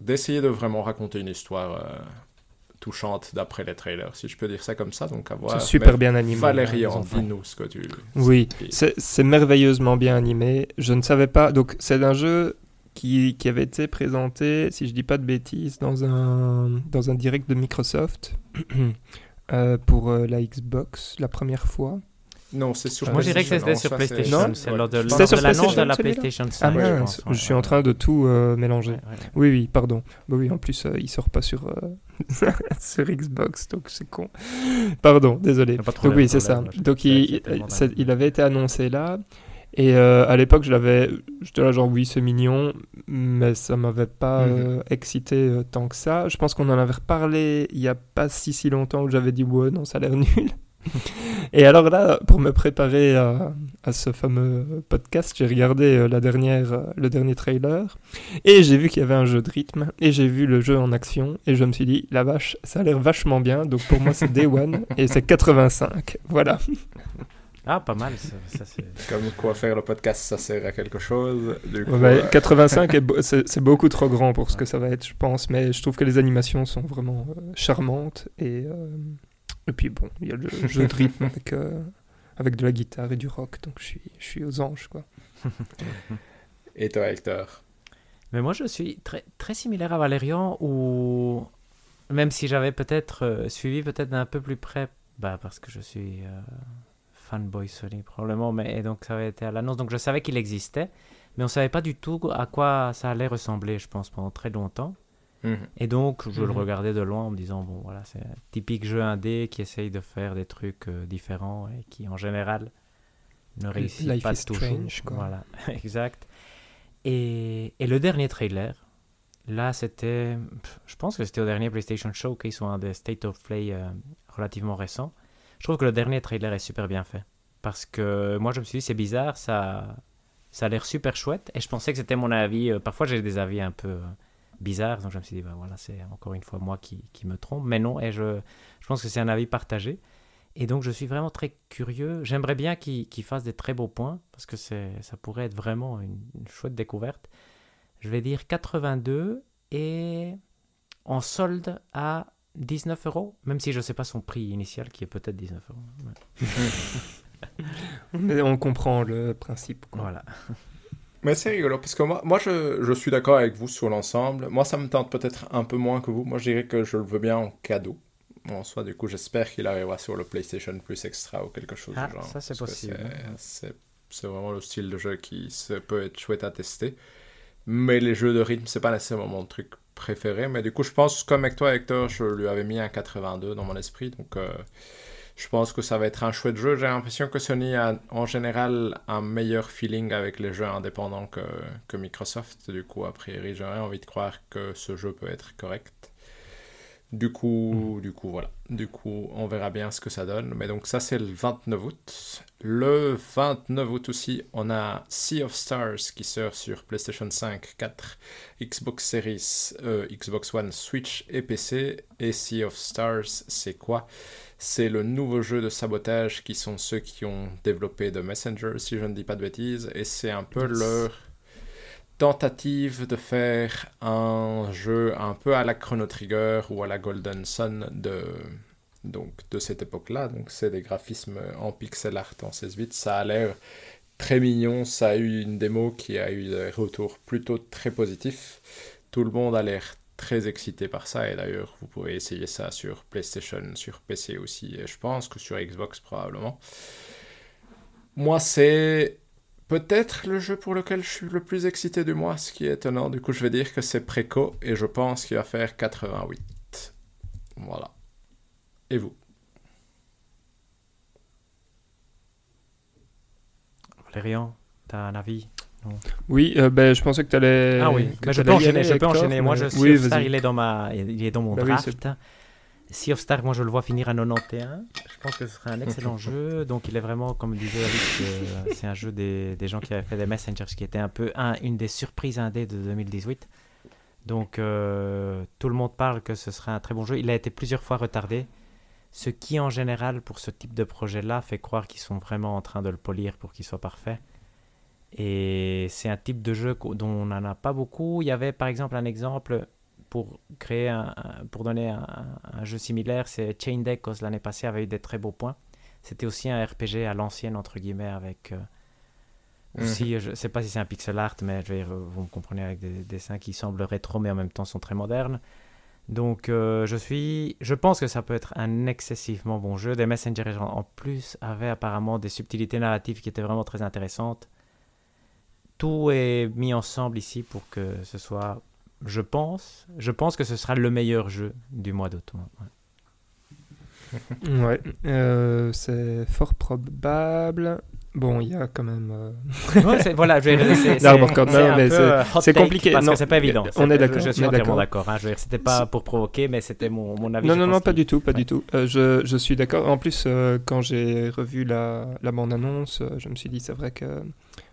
d'essayer de vraiment raconter une histoire euh, touchante d'après les trailers, si je peux dire ça comme ça. Donc à voir. C'est super Mais bien animé. Valérian, ils ont fait. dis-nous ce que tu. Oui, c'est merveilleusement bien animé. Je ne savais pas. Donc, c'est un jeu qui, qui avait été présenté, si je dis pas de bêtises, dans un, dans un direct de Microsoft euh, pour euh, la Xbox la première fois. Non, c'est sur. Moi, je dirais que PlayStation, c'était sur PlayStation. Non C'est ouais. lors de, l'annonce de PlayStation, la PlayStation 5. Ah je je, suis ouais. en train de tout euh, mélanger. Ouais, ouais. Oui, oui, pardon. Bah oui, en plus, euh, il sort pas sur, euh, sur Xbox, donc c'est con. Pardon, désolé. Pas Donc oui, c'est ça. Donc il avait été annoncé là. Et euh, à l'époque, je l'avais, j'étais là genre oui, c'est mignon, mais ça m'avait pas Mhm. euh, excité euh, tant que ça. Je pense qu'on en avait reparlé il y a pas si si longtemps où j'avais dit ouais non, ça a l'air nul. Et alors là, pour me préparer à, à ce fameux podcast, j'ai regardé la dernière, le dernier trailer et j'ai vu qu'il y avait un jeu de rythme et j'ai vu le jeu en action et je me suis dit, la vache, ça a l'air vachement bien. Donc pour moi, c'est Day One et c'est 85. Voilà. Ah, pas mal. Ça, ça, c'est... Comme quoi faire le podcast, ça sert à quelque chose. Du coup, Ouais, mais euh, 85, est beau- c'est beaucoup trop grand pour ce que ça va être, je pense. Mais je trouve que les animations sont vraiment euh, charmantes. Et, euh, et puis bon, il y a le jeu de rythme avec, euh, avec de la guitare et du rock. Donc je suis, je suis aux anges, quoi. Et toi, Hector? Mais moi, je suis très, très similaire à Valérian, où même si j'avais peut-être euh, suivi peut-être d'un peu plus près, bah, parce que je suis euh, fanboy Sony probablement, mais et donc ça avait été à l'annonce, donc je savais qu'il existait, mais on savait pas du tout à quoi ça allait ressembler, je pense, pendant très longtemps. Mhm. Et donc, je le Mhm. regardais de loin en me disant, bon, voilà, c'est un typique jeu indé qui essaye de faire des trucs euh, différents et qui, en général, ne réussit Life pas is toujours. strange, quoi. Voilà, exact. Et, et le dernier trailer, là, c'était, je pense que c'était au dernier PlayStation Showcase ou un des State of Play euh, relativement récents. Je trouve que le dernier trailer est super bien fait. Parce que moi, je me suis dit, c'est bizarre, ça, ça a l'air super chouette. Et je pensais que c'était mon avis. euh, parfois, j'ai des avis un peu euh, bizarres. Donc, je me suis dit, bah, voilà, c'est encore une fois moi qui, qui me trompe. Mais non, et je, je pense que c'est un avis partagé. Et donc, je suis vraiment très curieux. J'aimerais bien qu'il qu'il fasse des très beaux points. Parce que ça pourrait être vraiment une, une chouette découverte. Je vais dire 82 et en solde à 19 euros. Même si je ne sais pas son prix initial qui est peut-être 19 euros. Ouais. Mais on comprend le principe, quoi. Voilà. Mais c'est rigolo, parce que moi, moi je, je suis d'accord avec vous sur l'ensemble. Moi, ça me tente peut-être un peu moins que vous. Moi, je dirais que je le veux bien en cadeau. En soi, du coup, j'espère qu'il arrivera sur le PlayStation Plus Extra ou quelque chose Ah, du genre. ça, c'est possible. c'est- C'est vraiment le style de jeu qui peut être chouette à tester. Mais les jeux de rythme, c'est pas nécessairement mon truc préféré. Mais du coup, je pense, comme avec toi, Hector, je lui avais mis un 82 dans mon esprit. Donc, euh, je pense que ça va être un chouette jeu. J'ai l'impression que Sony a en général un meilleur feeling avec les jeux indépendants que, que Microsoft. Du coup, a priori, j'aurais envie de croire que ce jeu peut être correct. Du coup, du coup, voilà. Du coup, on verra bien ce que ça donne. Mais donc, ça, c'est le 29 août. Le 29 août aussi, on a Sea of Stars qui sort sur PlayStation 5, 4, Xbox Series, euh, Xbox One, Switch et PC. Et Sea of Stars, c'est quoi? C'est le nouveau jeu de sabotage qui sont ceux qui ont développé The Messenger, si je ne dis pas de bêtises. Et c'est un peu leur tentative de faire un jeu un peu à la Chrono Trigger ou à la Golden Sun de, donc, de cette époque-là. Donc c'est des graphismes en pixel art en 16 bits. Ça a l'air très mignon. Ça a eu une démo qui a eu des retours plutôt très positifs. Tout le monde a l'air très excité par ça. Et d'ailleurs, vous pouvez essayer ça sur PlayStation, sur PC aussi. Et je pense que sur Xbox probablement. Moi, c'est peut-être le jeu pour lequel je suis le plus excité du mois, ce qui est étonnant. Du coup, je vais dire que c'est Préco et je pense qu'il va faire 88. Voilà. Et vous? Valérian, t'as un avis? Oui, euh, ben, je pensais que tu allais. Ah oui, mais je peux enchaîner. Je peux enchaîner. Moi, je Sea Oui, Star, il est dans ma, il est dans mon Bah oui, draft. Sea of Star, moi, je le vois finir à 91. Je pense que ce serait un excellent jeu. Donc, il est vraiment, comme disait Alex, euh, c'est un jeu des, des gens qui avaient fait des Messengers, qui était un peu un, une des surprises indé de 2018. Donc, euh, tout le monde parle que ce serait un très bon jeu. Il a été plusieurs fois retardé. Ce qui, en général, pour ce type de projet-là, fait croire qu'ils sont vraiment en train de le polir pour qu'il soit parfait. Et c'est un type de jeu dont on n'en a pas beaucoup. Il y avait par exemple un exemple pour créer un, pour donner un, un jeu similaire, c'est Chain Deck, l'année passée avait eu des très beaux points. C'était aussi un RPG à l'ancienne, entre guillemets, avec euh, aussi, je sais pas si c'est un pixel art, mais je vais, vous me comprenez, avec des dessins qui semblent rétro, mais en même temps sont très modernes. Donc, euh, je suis, je pense que ça peut être un excessivement bon jeu. Des Messengers en en plus avaient apparemment des subtilités narratives qui étaient vraiment très intéressantes. Tout est mis ensemble ici pour que ce soit, je pense, je pense que ce sera le meilleur jeu du mois d'août. Ouais. Ouais, euh, c'est fort probable. Bon, il y a quand même. euh, Ouais, voilà, je vais- c'est- c'est- compliqué. Parce Non, que c'est pas évident. on est d'accord, Je suis entièrement d'accord. hein. Je veux dire, C'était pas pour provoquer, mais c'était mon, mon avis. Non, non, non, pas du tout, pas Ouais. du tout. Euh, je, je suis d'accord. En plus, euh, quand j'ai revu la, la bande-annonce, je me suis dit, c'est vrai que.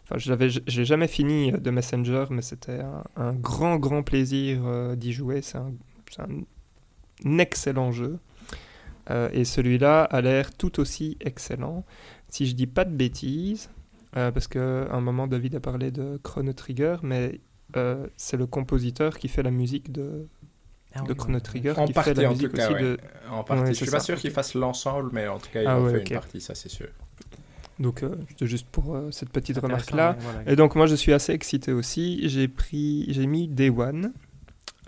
Enfin, j'avais, j'ai jamais fini de Messenger, mais c'était un, un grand, grand plaisir euh, d'y jouer. C'est un, c'est un excellent jeu. Euh, et celui-là a l'air tout aussi excellent. Si je dis pas de bêtises, euh, parce qu'à un moment, David a parlé de Chrono Trigger, mais euh, c'est le compositeur qui fait la musique de, Ah oui, de oui, Chrono. Trigger, En qui fait partie, la en tout musique cas, aussi ouais. de, En partie. Ouais, je c'est suis pas sûr ok. qu'ils fassent l'ensemble, mais en tout cas, ils Ah ouais, fait ok. une partie, ça c'est sûr. Donc, euh, c'était juste pour euh, cette petite remarque-là. voilà. Et donc, moi, je suis assez excité aussi. J'ai pris, j'ai mis Day One.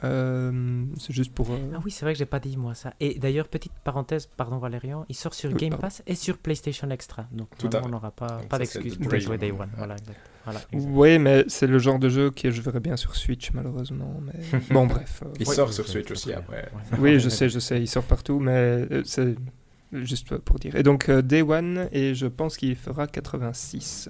Euh, c'est juste pour. euh, Ah oui, c'est vrai que j'ai pas dit moi ça. Et d'ailleurs, petite parenthèse, pardon Valérian, il sort sur Oui, Game pardon. pas et sur PlayStation Extra. Donc Tout à on n'aura pas, Donc pas d'excuse pour jouer Day One. Voilà, exact. Voilà. Ouais, mais c'est le genre de jeu que je verrais bien sur Switch, malheureusement. Mais bon, bref. euh, Il Ouais, sort oui, sur Switch aussi après. Ouais. oui, je sais, je sais, il sort partout, mais c'est juste pour dire. Et donc, euh, Day One, et je pense qu'il fera 86.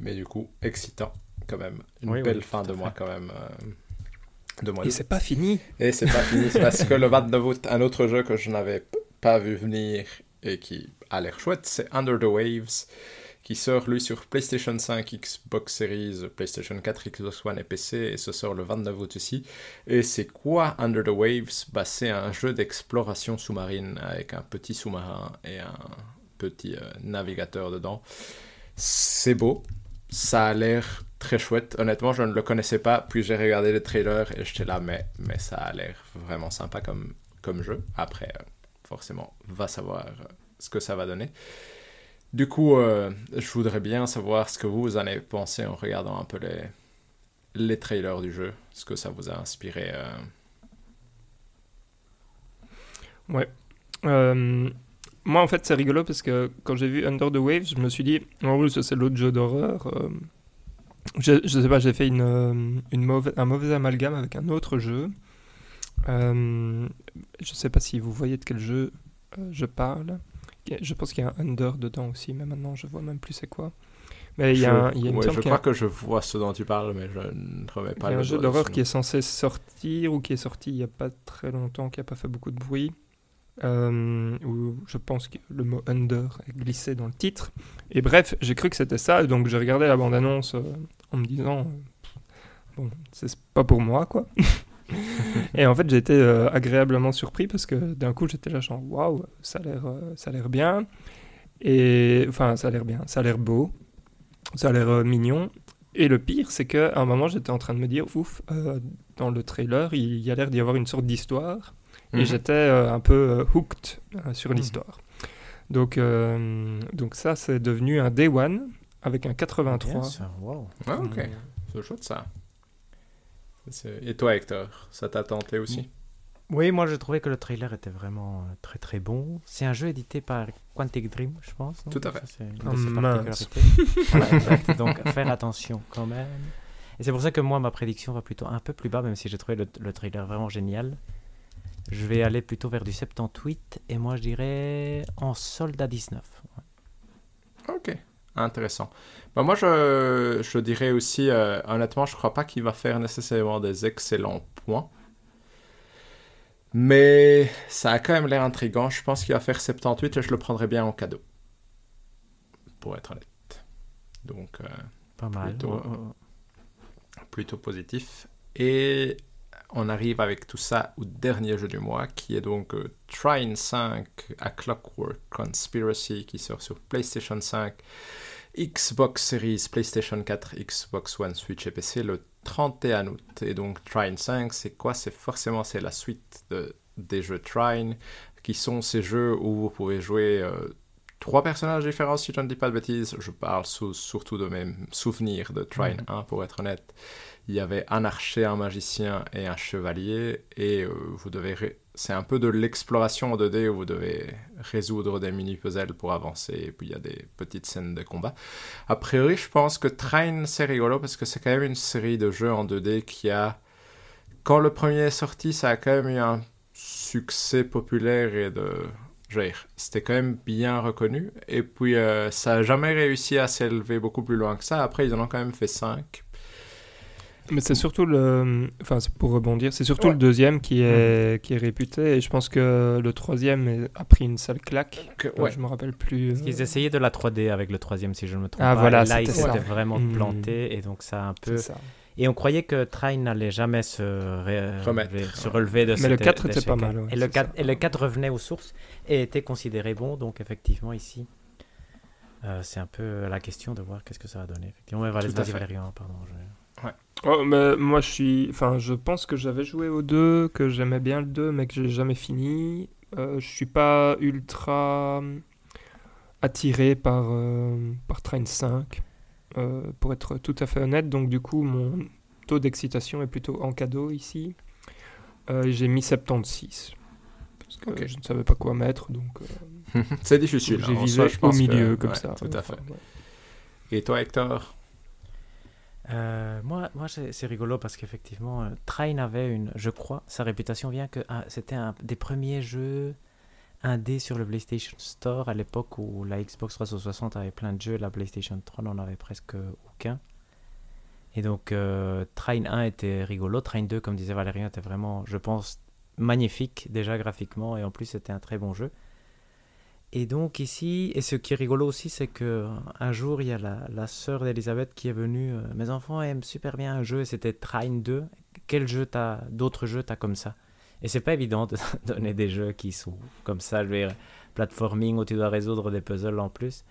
Mais du coup, excitant quand même. Une Oui, belle fin de mois quand même. euh, de mois Et c'est pas fini. Et c'est pas fini, c'est parce que le 29 août, un autre jeu que je n'avais pas vu venir et qui a l'air chouette, c'est Under the Waves, qui sort lui sur PlayStation 5, Xbox Series, PlayStation 4, Xbox One et PC, et ce sort le 29 août aussi. Et c'est quoi Under the Waves? Bah, C'est un jeu d'exploration sous-marine avec un petit sous-marin et un petit euh, navigateur dedans. C'est beau, ça a l'air très chouette. Honnêtement, je ne le connaissais pas, puis j'ai regardé les trailers et j'étais là, mais, mais ça a l'air vraiment sympa comme, comme jeu. Après, euh, forcément, va savoir euh, ce que ça va donner. Du coup, euh, je voudrais bien savoir ce que vous en avez pensé en regardant un peu les, les trailers du jeu, ce que ça vous a inspiré. euh? Euh, moi, en fait, c'est rigolo parce que quand j'ai vu Under the Waves, je me suis dit, en gros, c'est l'autre jeu d'horreur. euh, je, je sais pas, j'ai fait une, une mauvaise, un mauvais amalgame avec un autre jeu. Je sais pas si vous voyez de quel jeu je parle. Je pense qu'il y a un Under dedans aussi, mais maintenant je vois même plus c'est quoi. Mais il y a, un, il y a, il me ouais, je crois que je vois ce dont tu parles, mais je ne remets il pas y a un jeu d'horreur qui est censé sortir ou qui est sorti il n'y a pas très longtemps, qui n'a pas fait beaucoup de bruit. euh, où je pense que le mot under est glissé dans le titre. Et bref, j'ai cru que c'était ça, donc j'ai regardé la bande-annonce euh, en me disant, euh, bon, c'est pas pour moi, quoi. et en fait, j'ai été euh, agréablement surpris parce que d'un coup, j'étais là, genre, waouh, ça a l'air, euh, ça a l'air bien. Et enfin, ça a l'air bien, ça a l'air beau, ça a l'air euh, mignon. Et le pire, c'est qu'à un moment, j'étais en train de me dire, ouf, euh, dans le trailer, il y a l'air d'y avoir une sorte d'histoire. Et Mhm. j'étais euh, un peu euh, hooked euh, sur Mhm. l'histoire. Donc, euh, donc ça, c'est devenu un Day One avec un Bien 83. sûr, wow. Ah, ok, Mm. c'est chouette ça. Et toi, Hector, ça t'a tenté aussi? Oui, moi je trouvais que le trailer était vraiment euh, très très bon. C'est un jeu édité par Quantic Dream, je pense. Tout à fait. C'est une de ses mince. particularités. Voilà, exact. Donc faire attention quand même. Et c'est pour ça que moi ma prédiction va plutôt un peu plus bas, même si j'ai trouvé le, le trailer vraiment génial. Je vais aller plutôt vers du 78 et moi je dirais en solde à 19. Ok, intéressant. Bah, moi, je, je dirais aussi, euh, honnêtement, je crois pas qu'il va faire nécessairement des excellents points. Mais ça a quand même l'air intriguant. Je pense qu'il va faire 78 et je le prendrais bien en cadeau. Pour être honnête. Donc, euh, Pas mal. Plutôt, Ouais, ouais, ouais. plutôt positif. Et on arrive avec tout ça au dernier jeu du mois, qui est donc euh, Trine 5 à Clockwork Conspiracy, qui sort sur PlayStation 5, Xbox Series, PlayStation 4, Xbox One, Switch et PC le 31 août. Et donc Trine 5, c'est quoi? C'est forcément c'est la suite de, des jeux Trine, qui sont ces jeux où vous pouvez jouer euh, trois personnages différents, si je ne dis pas de bêtises. Je parle sous- surtout de mes souvenirs de Trine 1, pour être honnête. Il y avait un archer, un magicien et un chevalier, et euh, vous devez... ré- C'est un peu de l'exploration en 2D où vous devez résoudre des mini-puzzles pour avancer, et puis il y a des petites scènes de combat. A priori, je pense que Trine, c'est rigolo, parce que c'est quand même une série de jeux en 2D qui a... Quand le premier est sorti, ça a quand même eu un succès populaire et de c'était quand même bien reconnu. Et puis, euh, ça n'a jamais réussi à s'élever beaucoup plus loin que ça. Après, ils en ont quand même fait 5. Mais c'est surtout le. Enfin, pour rebondir, c'est surtout Ouais. le deuxième qui est, qui est réputé. Et je pense que le troisième a pris une sale claque. Que- Euh, ouais. Je me rappelle plus. Parce euh, qu'ils essayaient de la 3D avec le troisième, si je ne me trompe Ah, pas. voilà, et là, ils s'étaient vraiment Mm. plantés, et donc ça a un peu... Et on croyait que Train n'allait jamais se, Remettre. relever- se relever de Mais le cet 4 était pas mal, ouais, et, le c'est 4, ça. et le 4 revenait aux sources et était considéré bon. Donc, effectivement, ici, euh, c'est un peu la question de voir qu'est-ce que ça va donner. Effectivement, mais Valais- Tout à vas-y, fait. Valérian, pardon. je- Oh, mais moi, je suis. Enfin, je pense que j'avais joué au 2, que j'aimais bien le 2, mais que j'ai jamais fini. Euh, je suis pas ultra hum, attiré par, euh, par Train 5, euh, pour être tout à fait honnête. Donc, du coup, mon taux d'excitation est plutôt en cadeau ici. Euh, j'ai mis 76. Parce que je ne savais pas quoi mettre, donc euh, C'est difficile. j'ai hein, visé soi, au que- milieu comme ouais, ça. Tout à fait. Enfin, ouais. Et toi, Hector? Euh, moi, moi c'est rigolo parce qu'effectivement, Train avait une, je crois, sa réputation vient que ah, c'était un des premiers jeux indés sur le PlayStation Store à l'époque où la Xbox 360 avait plein de jeux, la PlayStation 3 n'en avait presque aucun. Et donc, euh, Train 1 était rigolo, Train 2, comme disait Valérien, était vraiment, je pense, magnifique déjà graphiquement et en plus c'était un très bon jeu. Et donc ici, et ce qui est rigolo aussi, c'est que un jour, il y a la, la sœur d'Elisabeth qui est venue. euh, Mes enfants aiment super bien un jeu, et c'était Train 2. Quel jeu t'as, d'autres jeux t'as comme ça? Et c'est pas évident de donner des jeux qui sont comme ça, je veux dire, platforming où tu dois résoudre des puzzles en plus.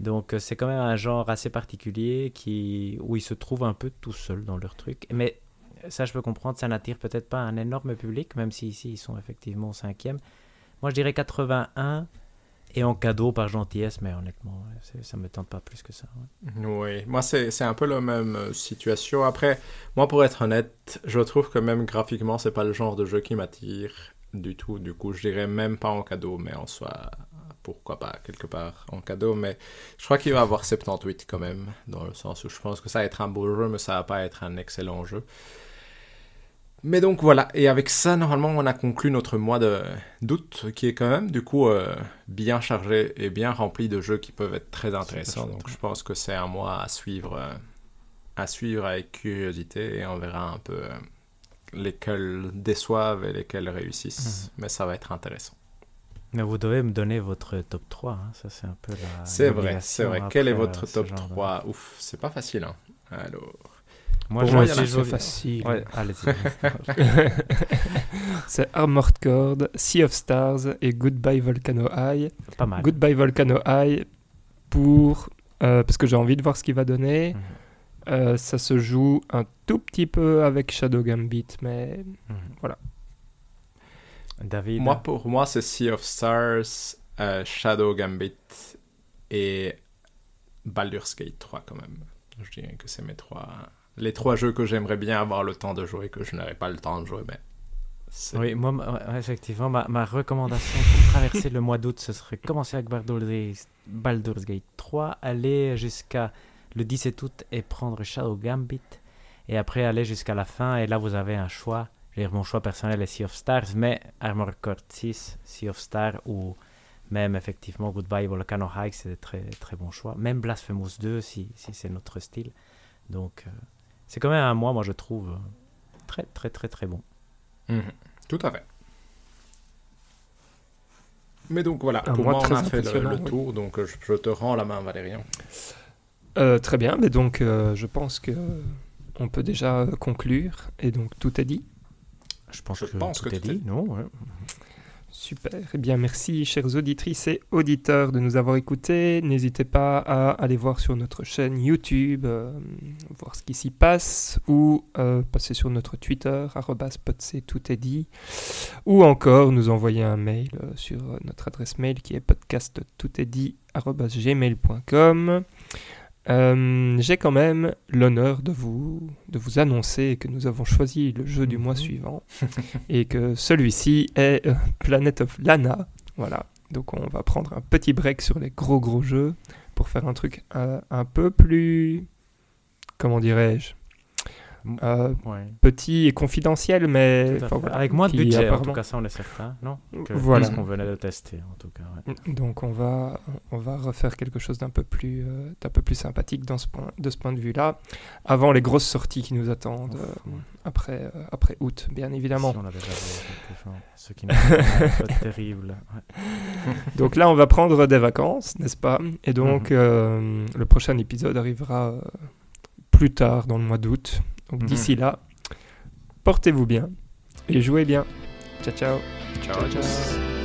Donc euh, c'est quand même un genre assez particulier qui, où ils se trouvent un peu tout seuls dans leur truc. Mais ça, je peux comprendre, ça n'attire peut-être pas un énorme public, même si ici ils sont effectivement cinquième. Moi, je dirais 81 et en cadeau par gentillesse, mais honnêtement, ça me tente pas plus que ça. Oui, moi c'est un peu la même euh, situation. Après, moi pour être honnête, je trouve que même graphiquement, c'est pas le genre de jeu qui m'attire du tout. Du coup, je dirais même pas en cadeau, mais en soi, pourquoi pas quelque part en cadeau. Mais je crois qu'il va avoir 78 quand même, dans le sens où je pense que ça va être un beau jeu, mais ça va pas être un excellent jeu. Mais donc voilà, et avec ça, normalement, on a conclu notre mois de- d'août, qui est quand même, du coup, euh, bien chargé et bien rempli de jeux qui peuvent être très intéressants. Donc je pense que c'est un mois à suivre, euh, à suivre avec curiosité, et on verra un peu euh, lesquels déçoivent et lesquels réussissent. Mais ça va être intéressant. Mais vous devez me donner votre top 3, hein, ça c'est un peu la. C'est vrai, c'est vrai. Quel est votre top genre de- 3 Ouf, c'est pas facile, hein. Alors... Moi, Pour je moi, C'est facile. Ouais, allez-y. C'est Armored Core, Sea of Stars et Goodbye Volcano High. pas mal. Goodbye Volcano High pour euh, parce que j'ai envie de voir ce qu'il va donner. Mhm. Euh, ça se joue un tout petit peu avec Shadow Gambit, mais Mhm. Voilà. David. Moi, pour moi, c'est Sea of Stars, euh, Shadow Gambit et Baldur's Gate 3 quand même. Je dirais que c'est mes trois... Les trois jeux que j'aimerais bien avoir le temps de jouer, que je n'aurai pas le temps de jouer, mais... Oui, moi, effectivement, ma, ma recommandation pour traverser le mois d'août, ce serait commencer avec Baldur's, Gate 3, aller jusqu'à le 17 août et prendre Shadow Gambit, et après aller jusqu'à la fin, et là vous avez un choix. Mon choix personnel est Sea of Stars, mais Armored Core 6, Sea of Stars, ou même effectivement Goodbye Volcano High, c'est des très, très bons choix. Même Blasphemous 2, si, si c'est notre style. Donc, euh, c'est quand même un mois, moi je trouve, euh, très, très, très, très bon. Mhm. Tout à fait. Mais donc voilà, Un pour mois moi on très a fait le, impressionnant, le oui. tour, donc euh, je, je te rends la main Valérian. euh, très bien. Mais donc euh, je pense que on peut déjà conclure et donc tout est dit. Je pense Je que pense tout que est tout est dit, non ouais. Super. Eh bien, merci, chers auditrices et auditeurs, de nous avoir écoutés. N'hésitez pas à aller voir sur notre chaîne YouTube, euh, voir ce qui s'y passe, ou euh, passer sur notre Twitter, potc, tout est dit, ou encore nous envoyer un mail euh, sur notre adresse mail qui est podcasttoutestdit@gmail.com. Euh, J'ai quand même l'honneur de vous, de vous annoncer que nous avons choisi le jeu du mois Mhm. suivant et que celui-ci est euh, Planet of Lana. Voilà. Donc on va prendre un petit break sur les gros gros jeux pour faire un truc euh, un peu plus, comment dirais-je, euh, Ouais. petit et confidentiel, mais enfin, voilà, Avec moins de budget, en apparemment- tout cas, ça on est certain, non Que Voilà. ce qu'on venait de tester, en tout cas. ouais. Donc on va, on va refaire quelque chose d'un peu plus, euh, d'un peu plus sympathique dans ce point, de ce point de vue-là, avant les grosses sorties qui nous attendent euh, Ouf, ouais. après, euh, après août, bien évidemment. Si on a déjà vu quelque chose, ce qui n'est pas terrible. Donc là, on va prendre des vacances, n'est-ce pas? Et donc Mhm. euh, le prochain épisode arrivera euh, plus tard dans le mois d'août. Donc Mhm. d'ici là, portez-vous bien et jouez bien. Ciao ciao. Ciao à tous.